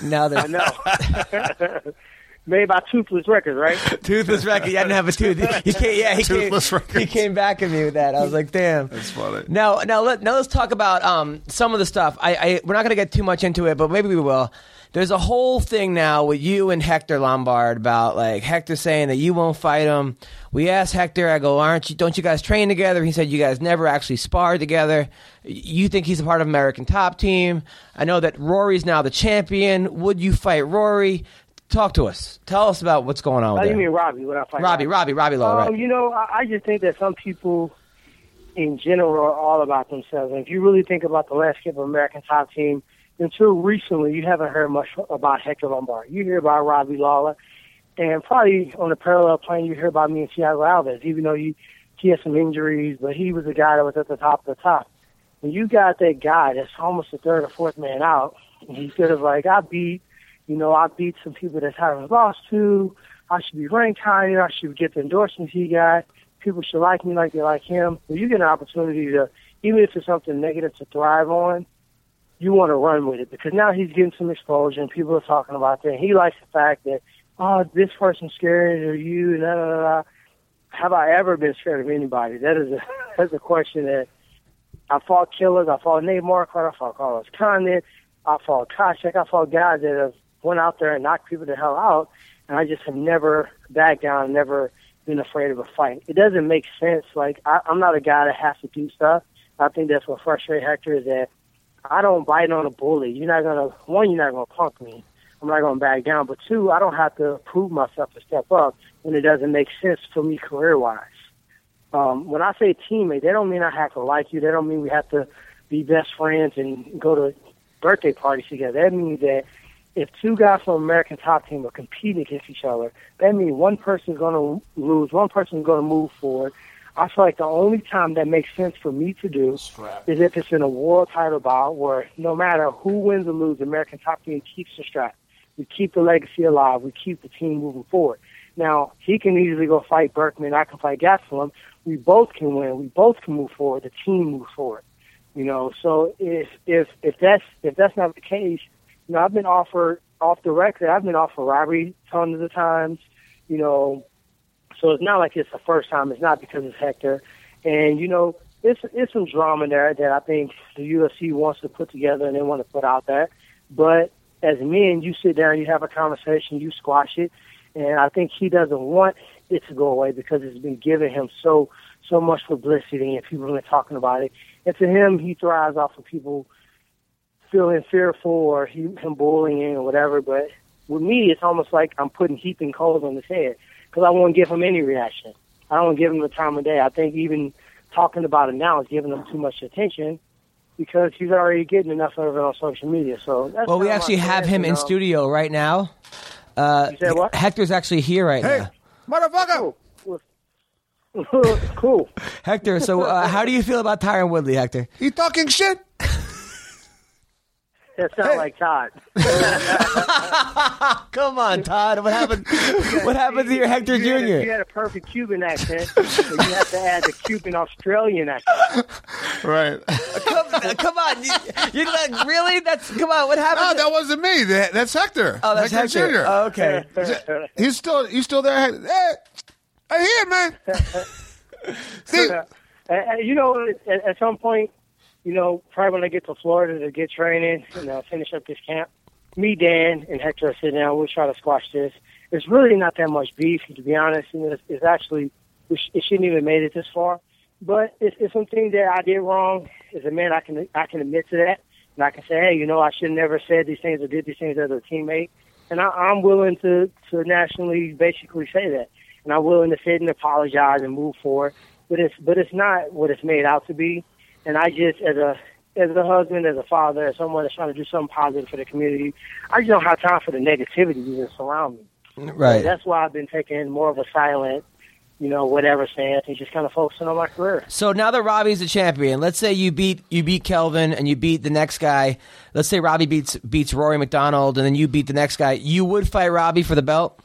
Now that I know. Made by Toothless Records, right? toothless record, you didn't have a tooth. He came, yeah, he Toothless came, Records. he came back at me with that. I was like, damn. That's funny. Now, now let now let's talk about um, some of the stuff. I, I we're not going to get too much into it, but maybe we will. There's a whole thing now with you and Hector Lombard about like Hector saying that you won't fight him. We asked Hector, I go, aren't you? Don't you guys train together? He said you guys never actually sparred together. You think he's a part of American Top Team? I know that Rory's now the champion. Would you fight Rory? Talk to us. Tell us about what's going on. With you mean Robbie? What I fight Robbie, Robbie, Robbie Lowe, Um, right? You know, I, I just think that some people in general are all about themselves. And if you really think about the landscape of American Top Team, until recently, you haven't heard much about Hector Lombard. You hear about Robbie Lawler, and probably on a parallel plane, you hear about me and Thiago Alves, even though you, he had some injuries, but he was the guy that was at the top of the top. When you got that guy that's almost the third or fourth man out, and he's sort of like, I beat, you know, I beat some people that haven't lost to. I should be ranked higher. I should get the endorsements he got. People should like me like they like him. When you get an opportunity to, even if it's something negative to thrive on, you want to run with it because now he's getting some exposure and people are talking about that. He likes the fact that, oh, this person's scared of you, da da da. da. Have I ever been scared of anybody? That is a that's a question that I fought killers. I fought Nate Marquardt. I fought Carlos Condit. I fought Koscheck. I fought guys that have went out there and knocked people the hell out, and I just have never backed down, never been afraid of a fight. It doesn't make sense. Like I, I'm not a guy that has to do stuff. I think that's what frustrates Hector is that I don't bite on a bully. You're not gonna one, you're not gonna punk me. I'm not gonna back down. But two, I don't have to prove myself to step up when it doesn't make sense for me career wise. Um, when I say teammate, they don't mean I have to like you. They don't mean we have to be best friends and go to birthday parties together. That means that if two guys from American Top Team are competing against each other, that means one person's going to lose, one person's going to move forward. I feel like the only time that makes sense for me to do Strap. is if it's in a world title bout where no matter who wins or loses, American Top Team keeps the strap. We keep the legacy alive. We keep the team moving forward. Now, he can easily go fight Burkman. I can fight Gastelum. We both can win. We both can move forward. The team moves forward. You know, so if if if that's if that's not the case, you know, I've been offered off the record. I've been offered robbery tons of times. You know, so it's not like it's the first time. It's not because it's Hector, and you know, it's it's some drama there that I think the UFC wants to put together and they want to put out there. But as men, you sit down, you have a conversation, you squash it, and I think he doesn't want it to go away because it's been giving him so so much publicity and people have been talking about it. And to him, he thrives off of people feeling fearful or he, him bullying or whatever. But with me, it's almost like I'm putting heaping coals on his head because I won't give him any reaction. I don't give him the time of day. I think even talking about it now is giving him too much attention because he's already getting enough of it on social media. So that's Well, we actually have stance, him you in know. studio right now. Uh, You said what? Hector's actually here right now. Hey, now. motherfucker! Cool. cool. Hector, so uh, how do you feel about Tyron Woodley, Hector? He talking shit? That sounds like Todd. Come on, Todd. What happened? what happened to your Hector you Had a, you had a perfect Cuban accent, but you have to add the Cuban Australian accent. Right. come, come on, you, you like, really? That's come on. What happened? No, to- that wasn't me. That, that's Hector. oh, that's Hector. Jr. Oh, okay. He's still he's still there. Hey, I hear, man. See, Uh, uh, you know, at, at some point, you know, probably when I get to Florida to get training and uh, finish up this camp, me, Dan, and Hector are sitting down. We'll try to squash this. It's really not that much beef, to be honest. You know, it's, it's actually it, sh- it shouldn't even made it this far. But it's, it's some things that I did wrong. As a man, I can I can admit to that, and I can say, hey, you know, I should have never said these things or did these things as a teammate. And I, I'm willing to to nationally basically say that, and I'm willing to sit and apologize and move forward. But it's but it's not what it's made out to be. And I just as a as a husband, as a father, as someone that's trying to do something positive for the community, I just don't have time for the negativity that surround me. Right. That's why I've been taking more of a silent, you know, whatever stance and just kind of focusing on my career. So now that Robbie's a champion, let's say you beat you beat Kelvin and you beat the next guy. Let's say Robbie beats beats Rory MacDonald and then you beat the next guy. You would fight Robbie for the belt?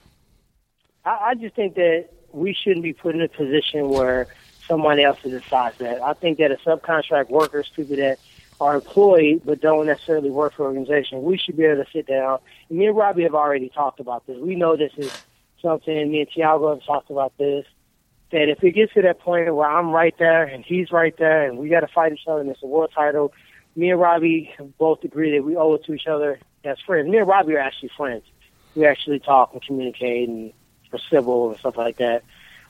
I, I just think that we shouldn't be put in a position where someone else decides that. I think that a subcontract workers, people that are employed but don't necessarily work for an organization, we should be able to sit down. And me and Robbie have already talked about this. We know this is something, me and Thiago have talked about this. That if it gets to that point where I'm right there and he's right there, and we got to fight each other, and it's a world title, me and Robbie both agree that we owe it to each other as friends. Me and Robbie are actually friends. We actually talk and communicate and are civil and stuff like that.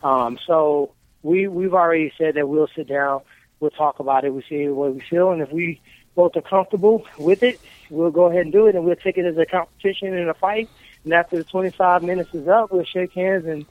Um, so we we've already said that we'll sit down, we'll talk about it, we see what we feel, and if we both are comfortable with it, we'll go ahead and do it, and we'll take it as a competition and a fight. And after the 25 minutes is up, we'll shake hands and,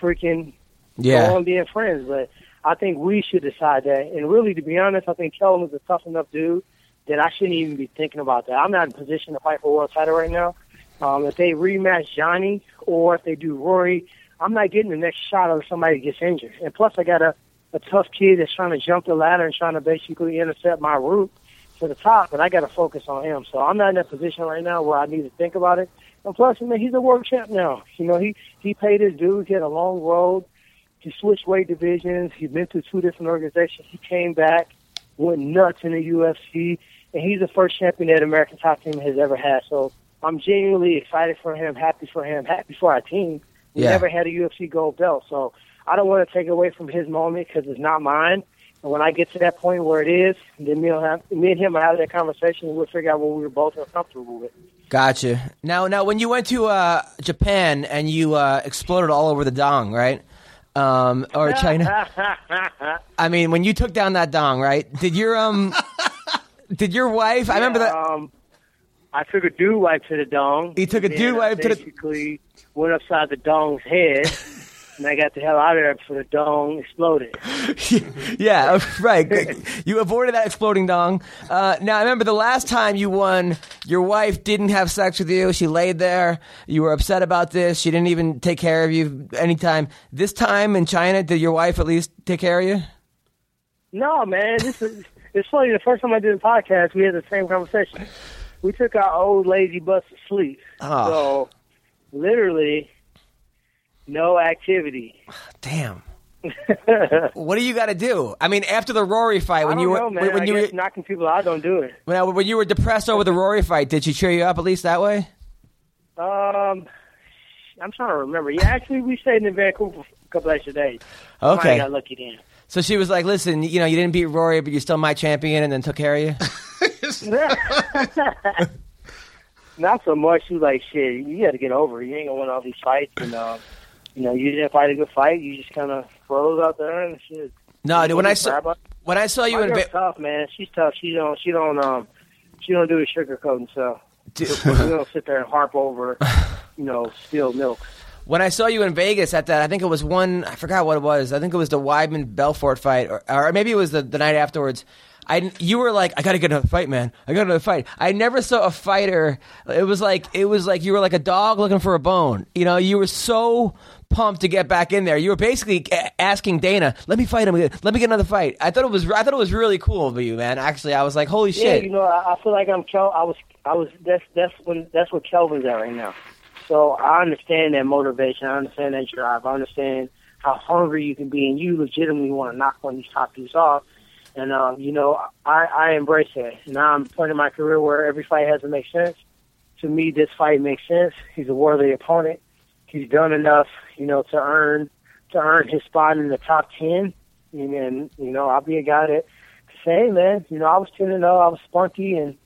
freaking Yeah. go on being friends. But I think we should decide that. And really, to be honest, I think Kelvin is a tough enough dude that I shouldn't even be thinking about that. I'm not in position to fight for a world title right now. Um, if they rematch Johny or if they do Rory, I'm not getting the next shot of somebody gets injured. And plus, I got a, a tough kid that's trying to jump the ladder and trying to basically intercept my route to the top, and I got to focus on him. So I'm not in that position right now where I need to think about it. And plus, I mean, he's a world champ now. You know, he he paid his dues. He had a long road. He switched weight divisions. He's been through two different organizations. He came back, went nuts in the UFC, and he's the first champion that American Top Team has ever had. So I'm genuinely excited for him, happy for him, happy for our team. We Yeah. never had a UFC gold belt, so I don't want to take away from his moment because it's not mine. And when I get to that point where it is, then me, and have, me and him will have that conversation, and we'll figure out what we were both uncomfortable with. Gotcha. Now, now, when you went to uh, Japan and you uh, exploded all over the dong, right? Um, or China. I mean, when you took down that dong, right? Did your um, did your wife? I remember that. Um, I took a dew wipe to the dong. He took a dew wipe to the- Basically, went upside the dong's head, and I got the hell out of there before the dong exploded. yeah, right. You avoided that exploding dong. Uh, now, I remember the last time you won, your wife didn't have sex with you. She laid there. You were upset about this. She didn't even take care of you anytime. This time in China, did your wife at least take care of you? No, man, this is it's funny. The first time I did a podcast, we had the same conversation. We took our old lazy bus to sleep. Oh. So, literally, no activity. Damn. what do you got to do? I mean, after the Rory fight, when I you were know, man. when I you were knocking people out don't do it. when, when you were depressed over the Rory fight, did she cheer you up at least that way? Um, I'm trying to remember. Yeah, actually, we stayed in Vancouver for a couple extra days. Okay. have got lucky then. So she was like, "Listen, you know, you didn't beat Rory, but you're still my champion," and then took care of you. Not so much. She was like, "Shit, you got to get over. it. You ain't gonna win all these fights, and uh, you know, you didn't fight a good fight. You just kind of froze out there and shit." No, dude, when I saw when I saw you My in Ve- tough, man. She's tough. She don't. She don't. Um. She don't do the sugarcoating stuff. Dude, We don't sit there and harp over, you know, spilled milk. When I saw you in Vegas at that, I think it was one. I forgot what it was. I think it was the Weidman Belfort fight, or, or maybe it was the, the night afterwards. I you were like, I gotta get another fight, man. I gotta another fight. I never saw a fighter. It was like it was like you were like a dog looking for a bone. You know, you were so pumped to get back in there. You were basically asking Dana, "Let me fight him. again. Let me get another fight." I thought it was I thought it was really cool of you, man. Actually, I was like, "Holy Yeah, shit!" you know, I, I feel like I'm Kel. I was. I was. That's that's when that's what Kelvin's at right now. So I understand that motivation. I understand that drive. I understand how hungry you can be, and you legitimately want to knock one of these top dudes off. And um, you know, I, I embrace that. Now I'm at a point in my career where every fight has to make sense. To me, this fight makes sense. He's a worthy opponent. He's done enough, you know, to earn to earn his spot in the top ten. And, and you know, I'll be a guy that say, man, you know, I was ten and zero. I was spunky, and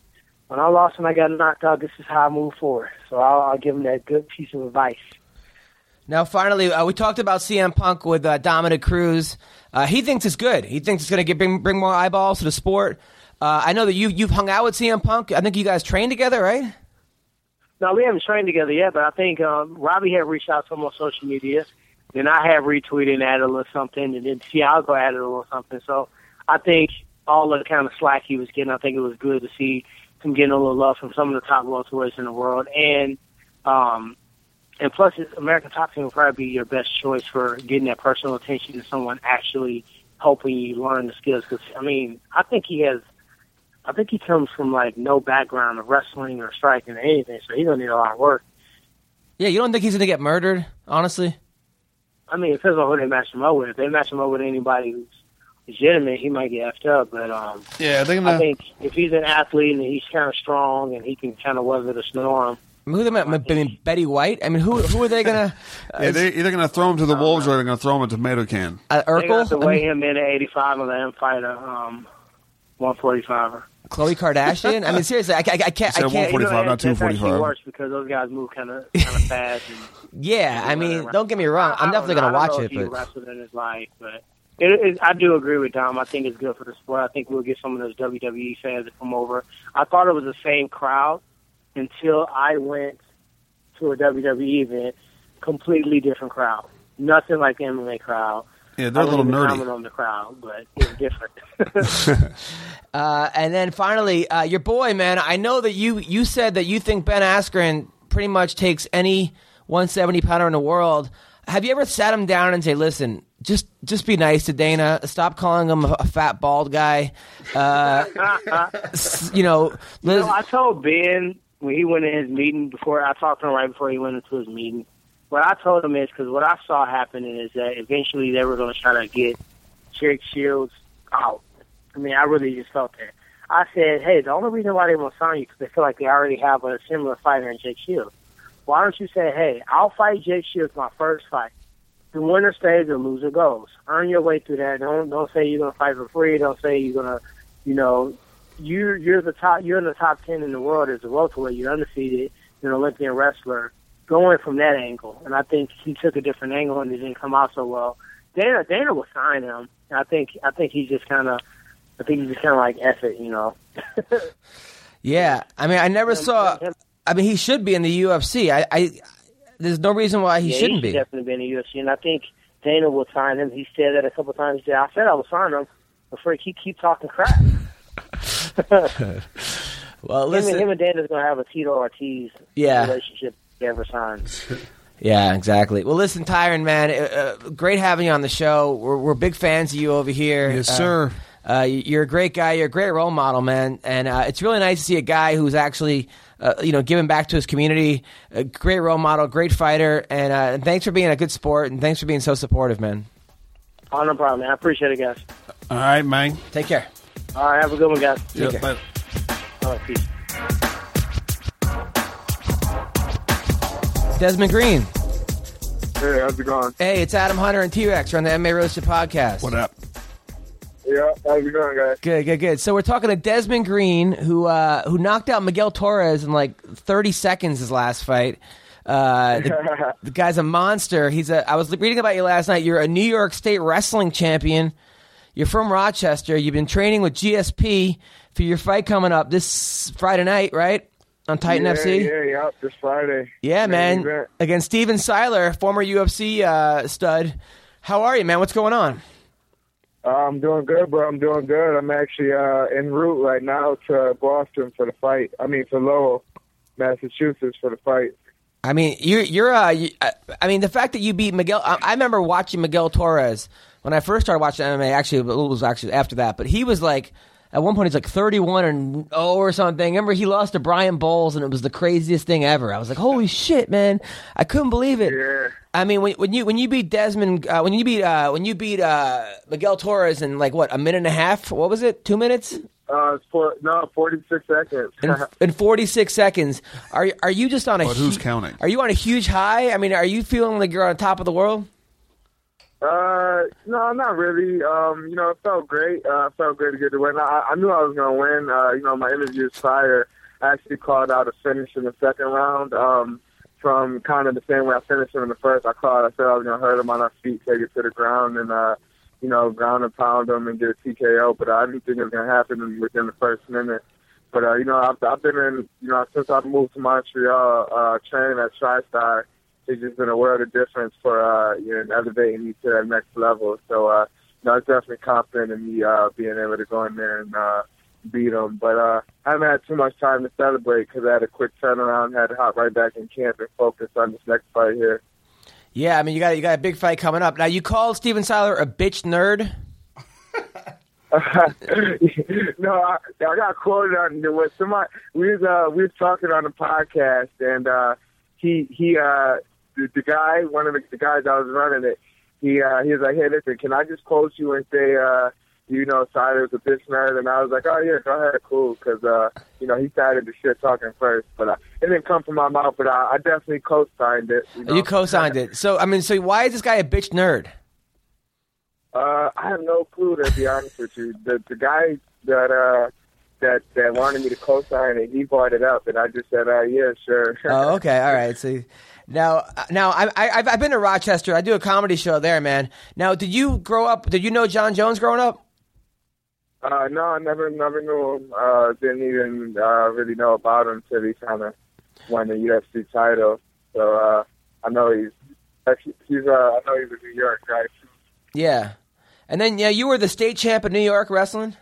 when I lost and I got knocked out, this is how I move forward. So I'll, I'll give him that good piece of advice. Now, finally, uh, we talked about CM Punk with uh, Dominick Cruz. Uh, he thinks it's good. He thinks it's going to bring bring more eyeballs to the sport. Uh, I know that you you've hung out with CM Punk. I think you guys trained together, right? No, we haven't trained together yet, but I think um, Robbie had reached out to him on social media. Then I have retweeted and added a little something, and then Thiago added a little something. So I think all the kind of slack he was getting, I think it was good to see him getting a little love from some of the top welterweights in the world. And um, and plus, American Top Team will probably be your best choice for getting that personal attention and someone actually helping you learn the skills. Because I mean, I think he has. I think he comes from like no background of wrestling or striking or anything, so he's gonna need a lot of work. Yeah, you don't think he's going to get murdered? Honestly, I mean, it depends on who they match him up with. If they match him up with anybody who's legitimate, he might get effed up. But um, Yeah, they're I think if he's an athlete and he's kind of strong and he can kind of weather the storm, I mean, who they? I mean, Betty White. I mean, who who are they going to? Yeah, they're either going to throw him to the wolves or they're going to throw him a tomato can. Uh, they got to Urkel, I weigh mean, him in at 85 and let him fight a um, 145er. Khloe Kardashian. I mean, seriously, I, I, I can't. I said can't. 145, You know, not that- that's 245. worse because those guys move kind of kind of fast. And, Yeah, I mean, don't get me wrong. I'm definitely don't going to know. I watch don't know it, if he but wrestled in his life, but it, it, I do agree with Dom. I think it's good for the sport. I think we'll get some of those WWE fans to come over. I thought it was the same crowd until I went to a WWE event. Completely different crowd. Nothing like the MMA crowd. Yeah, they're a I little wouldn't even nerdy. comment on the crowd, but it's different. Uh, and then finally, uh, your boy, man. I know that you you said that you think Ben Askren pretty much takes any 170 pounder in the world. Have you ever sat him down and say, "Listen, just just be nice to Dana. Stop calling him a, fat bald guy." Uh, you know, Liz, No, I told Ben when he went in his meeting before I talked to him right before he went into his meeting. What I told him is because what I saw happening is that eventually they were going to try to get Jake Shields out. I mean, I really just felt that. I said, hey, the only reason why they won't sign you because they feel like they already have a similar fighter in Jake Shields. Why don't you say, hey, I'll fight Jake Shields my first fight. The winner stays, the loser goes. Earn your way through that. Don't don't say you're gonna fight for free. Don't say you're gonna, you know, you're you're the top. You're in the top ten in the world as a welterweight. You're undefeated. You're an Olympian wrestler. Going from that angle, and I think he took a different angle and it didn't come out so well. Dana Dana will sign him. I think I think he's just kind of. I think he's just kind of like F it, you know. yeah. I mean, I never saw. I mean, he should be in the UFC. I, I there's no reason why he yeah, shouldn't he should be. definitely be in the UFC, and I think Dana will sign him. He said that a couple times. He said, "I said I would sign him." Before he keep keep talking crap. Well, him, listen. and, him and Dana's gonna have a Tito Ortiz Yeah. relationship. If he ever signs. Yeah, exactly. Well, listen, Tyron, man, uh, uh, great having you on the show. We're, we're big fans of you over here. Yes, Uh, sir. Uh, you're a great guy. You're a great role model, man, and uh, it's really nice to see a guy who's actually, uh, you know, giving back to his community. A great role model, great fighter, and, uh, and thanks for being a good sport, and thanks for being so supportive, man. Oh, no problem, man. I appreciate it, guys. All right, man. Take care. All right, have a good one, guys. Take care. but- All right, peace. Desmond Green. Hey, how's it going? Hey, it's Adam Hunter and T Rex. You're on the MMA Roasted podcast. What up? Yeah, how's it going, guys? Good, good, good. So we're talking to Desmond Green, who uh, who knocked out Miguel Torres in like 30 seconds his last fight. Uh, the, the guy's a monster. He's a. I was reading about you last night. You're a New York State wrestling champion. You're from Rochester. You've been training with GSP for your fight coming up this Friday night, right? On Titan yeah, FC. Yeah, yeah, this Friday. Yeah, man. event. Against Steven Siler, former UFC uh, stud. How are you, man? What's going on? I'm doing good, bro. I'm doing good. I'm actually uh, en route right now to Boston for the fight. I mean, to Lowell, Massachusetts for the fight. I mean, you're you're. Uh, you, I, I mean, the fact that you beat Miguel. I, I remember watching Miguel Torres when I first started watching MMA. Actually, it was actually after that. But he was like, at one point, he's like 31 and oh or something. Remember, he lost to Brian Bowles, and it was the craziest thing ever. I was like, holy shit, man! I couldn't believe it. Yeah. I mean, when, when you when you beat Desmond, uh, when you beat uh, when you beat uh, Miguel Torres in like what a minute and a half? What was it? Two minutes? Uh, for, no, 46 seconds. in, in 46 seconds. Are you- are you just on a? But who's hu- counting? Are you on a huge high? I mean, are you feeling like you're on top of the world? Uh, no, not really. Um, you know, it felt great. Uh, it felt great to get the win. I, I knew I was going to win. Uh, you know, my interviews prior I actually called out a finish in the second round. Um, from kind of the same way I finished him in the first. I called. I said I was going to hurt him on our feet, take it to the ground, and uh, you know, ground and pound him and get a TKO. But I didn't think it was going to happen within the first minute. But uh, you know, I've, I've been in, you know, since I've moved to Montreal, uh, training at TriStar it's just been a world of difference for uh, you know elevating me to that next level. So uh, you know, I was definitely confident in me uh, being able to go in there and uh, beat them. But uh, I haven't had too much time to celebrate because I had a quick turnaround, had to hop right back in camp and focus on this next fight here. Yeah, I mean, you got you got a big fight coming up. Now, you called Steven Siler a bitch nerd. no, I, I got quoted on was somebody we was uh we was talking on the podcast and uh he he uh the, the guy one of the, the guys I was running it he uh he was like hey listen can I just quote you and say uh you know Siler's a bitch nerd and I was like oh yeah go ahead cool because uh you know he started the shit talking first but uh, it didn't come from my mouth but I, I definitely co-signed it you, know? You co-signed it. So, I mean, so why is this guy a bitch nerd? Uh, I have no clue to be honest with you. The the guy that uh that that wanted me to co-sign it, he brought it up, and I just said, uh, yeah, sure. Oh, okay, all right. So now, now I, I, I've I've been to Rochester. I do a comedy show there, man. Now, did you grow up? Did you know Jon Jones growing up? uh, no, I never never knew him. Uh, didn't even uh, really know about him until he kind of won the UFC title. So uh, I know he's he's uh, I know he's a New York guy. Yeah. And then yeah, you were the state champ in New York wrestling.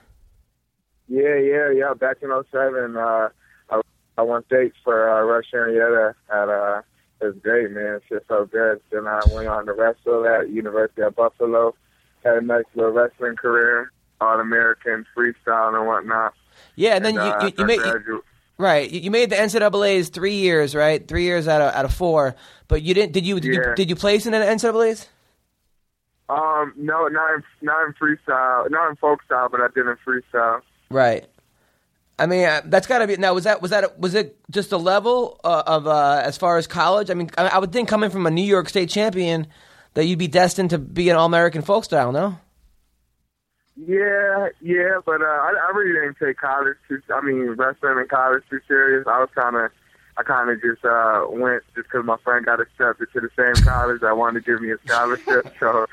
Yeah, yeah, yeah. Back in '07, uh, I, I won states for uh, Rush Henrietta at uh, was great, man. Shit felt good. Then I went on to wrestle at University of Buffalo. Had a nice little wrestling career, All American freestyle and whatnot. Yeah, and then And, uh, you, you, you made gradu- right. You you made the NCAA's three years, right? Three years out of out of four. But you didn't. Did you? Did, you, Yeah. did you place in the NCAA's? Um, no, not in, not in freestyle, not in folk style, but I did in freestyle. Right. I mean, uh, that's got to be now. Was that was that was it just a level uh, of uh, as far as college? I mean, I, I would think coming from a New York State champion that you'd be destined to be an All American folk style. No. Yeah, yeah, but uh, I, I really didn't take college too. I mean, wrestling in college too serious. I was kind of, I kind of just uh, went just because my friend got accepted to the same college that wanted to give me a scholarship. so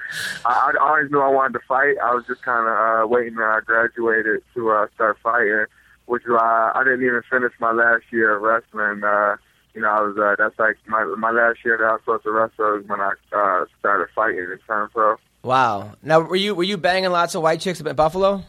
I, I always knew I wanted to fight. I was just kind of uh, waiting till I graduated to uh, start fighting, which is why I didn't even finish my last year of wrestling. Uh, you know, I was uh, that's like my my last year that I was supposed to wrestle is when I uh, started fighting in turn pro. Wow. Now, were you were you banging lots of white chicks at Buffalo?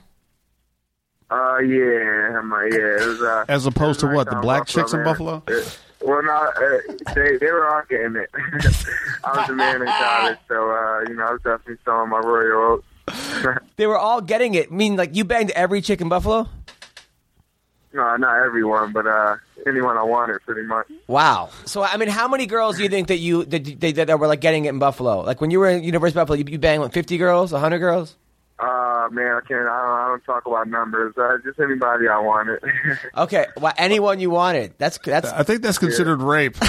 Uh, yeah, my, yeah. It was, uh, As opposed to what, the down black chicks in. Buffalo? It- well, no, uh, they they were all getting it. I was a man in college, so uh, you know, I was definitely showing my royal oats. They were all getting it. I mean, like you banged every chick in Buffalo. No, not everyone, but uh, anyone I wanted, pretty much. Wow. So I mean, how many girls do you think that you that, that, that were like getting it in Buffalo? Like when you were in University of Buffalo, you, you banged like fifty girls, hundred girls. Uh, man, I can't. I don't, I don't talk about numbers. Uh, just anybody I wanted. Okay, well, anyone you wanted. That's that's I think that's considered rape.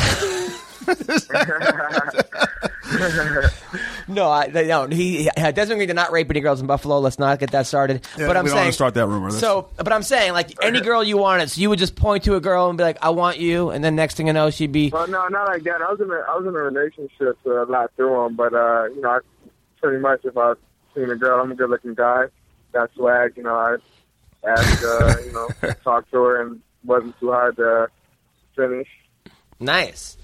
no, I, no. He uh, Desmond Green did not rape any girls in Buffalo. Let's not get that started. Yeah, but I'm we don't saying wanna start that rumor. That's- So, but I'm saying like any girl you wanted, so you would just point to a girl and be like, "I want you," and then next thing you know, she'd be. Well, no, not like that. I was in a I was in a relationship uh, a lot through them, but uh, you know, I, pretty much if I seen a girl, I'm a good looking guy. Got swag, you know. I asked, uh, you know, talk to her, and wasn't too hard to finish. Nice.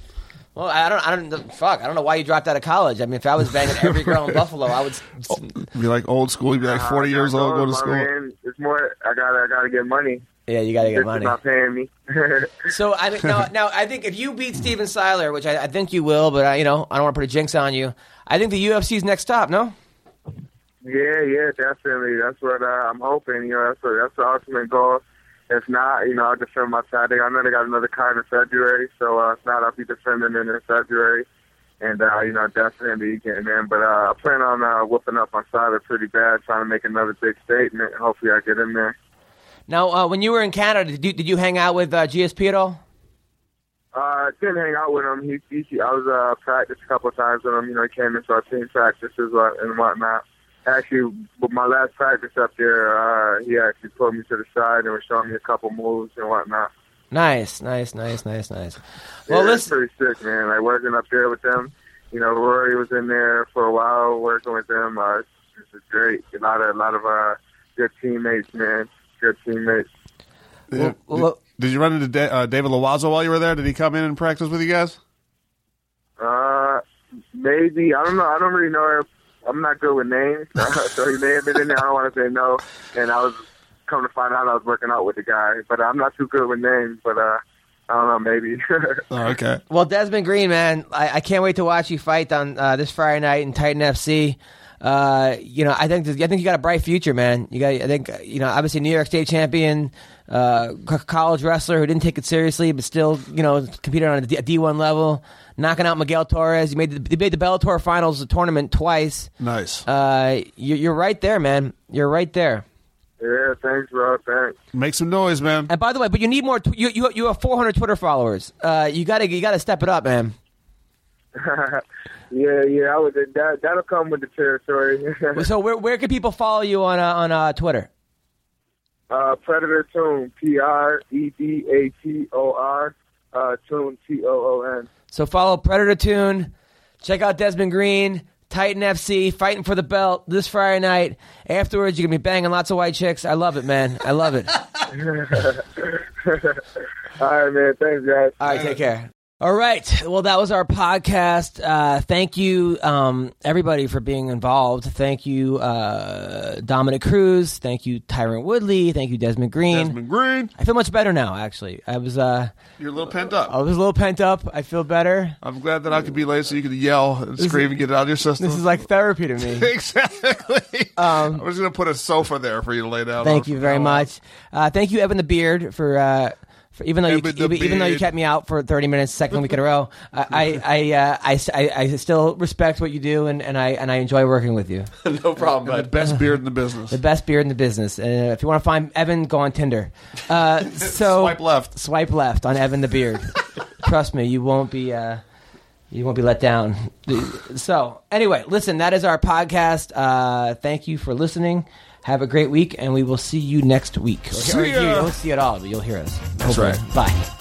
Well, I don't, I don't, fuck, I don't know why you dropped out of college. I mean, if I was banging every girl in Buffalo, I would. Be like old school. You'd be like 40 Uh, years old, go to school. Man, it's more. I gotta I gotta get money. Yeah, you got to get Bitch is money. not paying me. So I mean, now, now I think if you beat Steven Siler, which I, I think you will, but I, you know, I don't want to put a jinx on you. I think the UFC's next stop. No. Yeah, yeah, definitely. That's what uh, I'm hoping. You know, that's what, that's the ultimate goal. If not, you know, I'll defend my title. I know they got another card in February, so uh, if not, I'll be defending it in February. And, uh, you know, definitely getting in. But uh, I plan on uh, whooping up on Siler pretty bad, trying to make another big statement. Hopefully I get in there. Now, uh, when you were in Canada, did you, did you hang out with uh, GSP at all? Uh, didn't hang out with him. He, he I was uh practice a couple of times with him. You know, he came into our team practices uh, and whatnot. Actually, with my last practice up there, uh, he actually pulled me to the side and was showing me a couple moves and whatnot. Nice, nice, nice, nice, nice. Well, yeah, it's pretty sick, man. Like working up there with them. You know, Rory was in there for a while working with them. Uh, it's, it's great. A lot of a lot of uh good teammates, man. Good teammates. Yeah. well, well, did, did you run into da- uh, David Loiseau while you were there? Did he come in and practice with you guys? Uh, maybe I don't know. I don't really know. If, I'm not good with names, so he may have been in there. I don't want to say no. And I was come to find out I was working out with the guy, but I'm not too good with names. But uh, I don't know. Maybe. Oh, okay. well, Desmond Green, man, I, I can't wait to watch you fight on uh, this Friday night in Titan FC. Uh, you know, I think I think you got a bright future, man. You got, I think, uh, you know, obviously New York State champion, uh, college wrestler who didn't take it seriously, but still, you know, competed on a D1 level, knocking out Miguel Torres. You made the, you made the Bellator finals, the tournament twice. Nice. Uh, you, you're right there, man. You're right there. yeah. Thanks, bro. Thanks. Make some noise, man. And by the way, but you need more. Tw- you, you you have 400 Twitter followers. Uh, you gotta you gotta step it up, man. yeah, yeah. I would. That that'll come with the territory. So where where can people follow you on uh, on uh, Twitter? Uh, Predator Toon. P R E D A T O R. Uh, Toon. T O O N. So follow Predator Toon. Check out Desmond Green, Titan FC, fighting for the belt this Friday night. Afterwards, you're gonna be banging lots of white chicks. I love it, man. I love it. All right, man. Thanks, guys. All right, take care. All right. Well, that was our podcast. Uh, thank you, um, everybody, for being involved. Thank you, uh, Dominick Cruz. Thank you, Tyron Woodley. Thank you, Desmond Green. Desmond Green, I feel much better now. Actually, I was uh, you're a little pent up. I was a little pent up. I feel better. I'm glad that I could be late so you could yell and scream and get it out of your system. This is like therapy to me. exactly. I was going to put a sofa there for you to lay down. Um, Thank on you very much. Uh, thank you, Evan the Beard, for. For even though you even, even though you kept me out for thirty minutes, second week in a row, I I I, uh, I, I I still respect what you do, and, and I and I enjoy working with you. no problem, And the best beard in the business. The best beard in the business. And uh, if you want to find Evan, go on Tinder. Uh, so Swipe left. Swipe left on Evan the Beard. Trust me, you won't be. Uh, you won't be let down. So, anyway, listen, that is our podcast. Uh, thank you for listening. Have a great week, and we will see you next week. See you ya. won't see it all, but you'll hear us. That's Hopefully. right. Bye.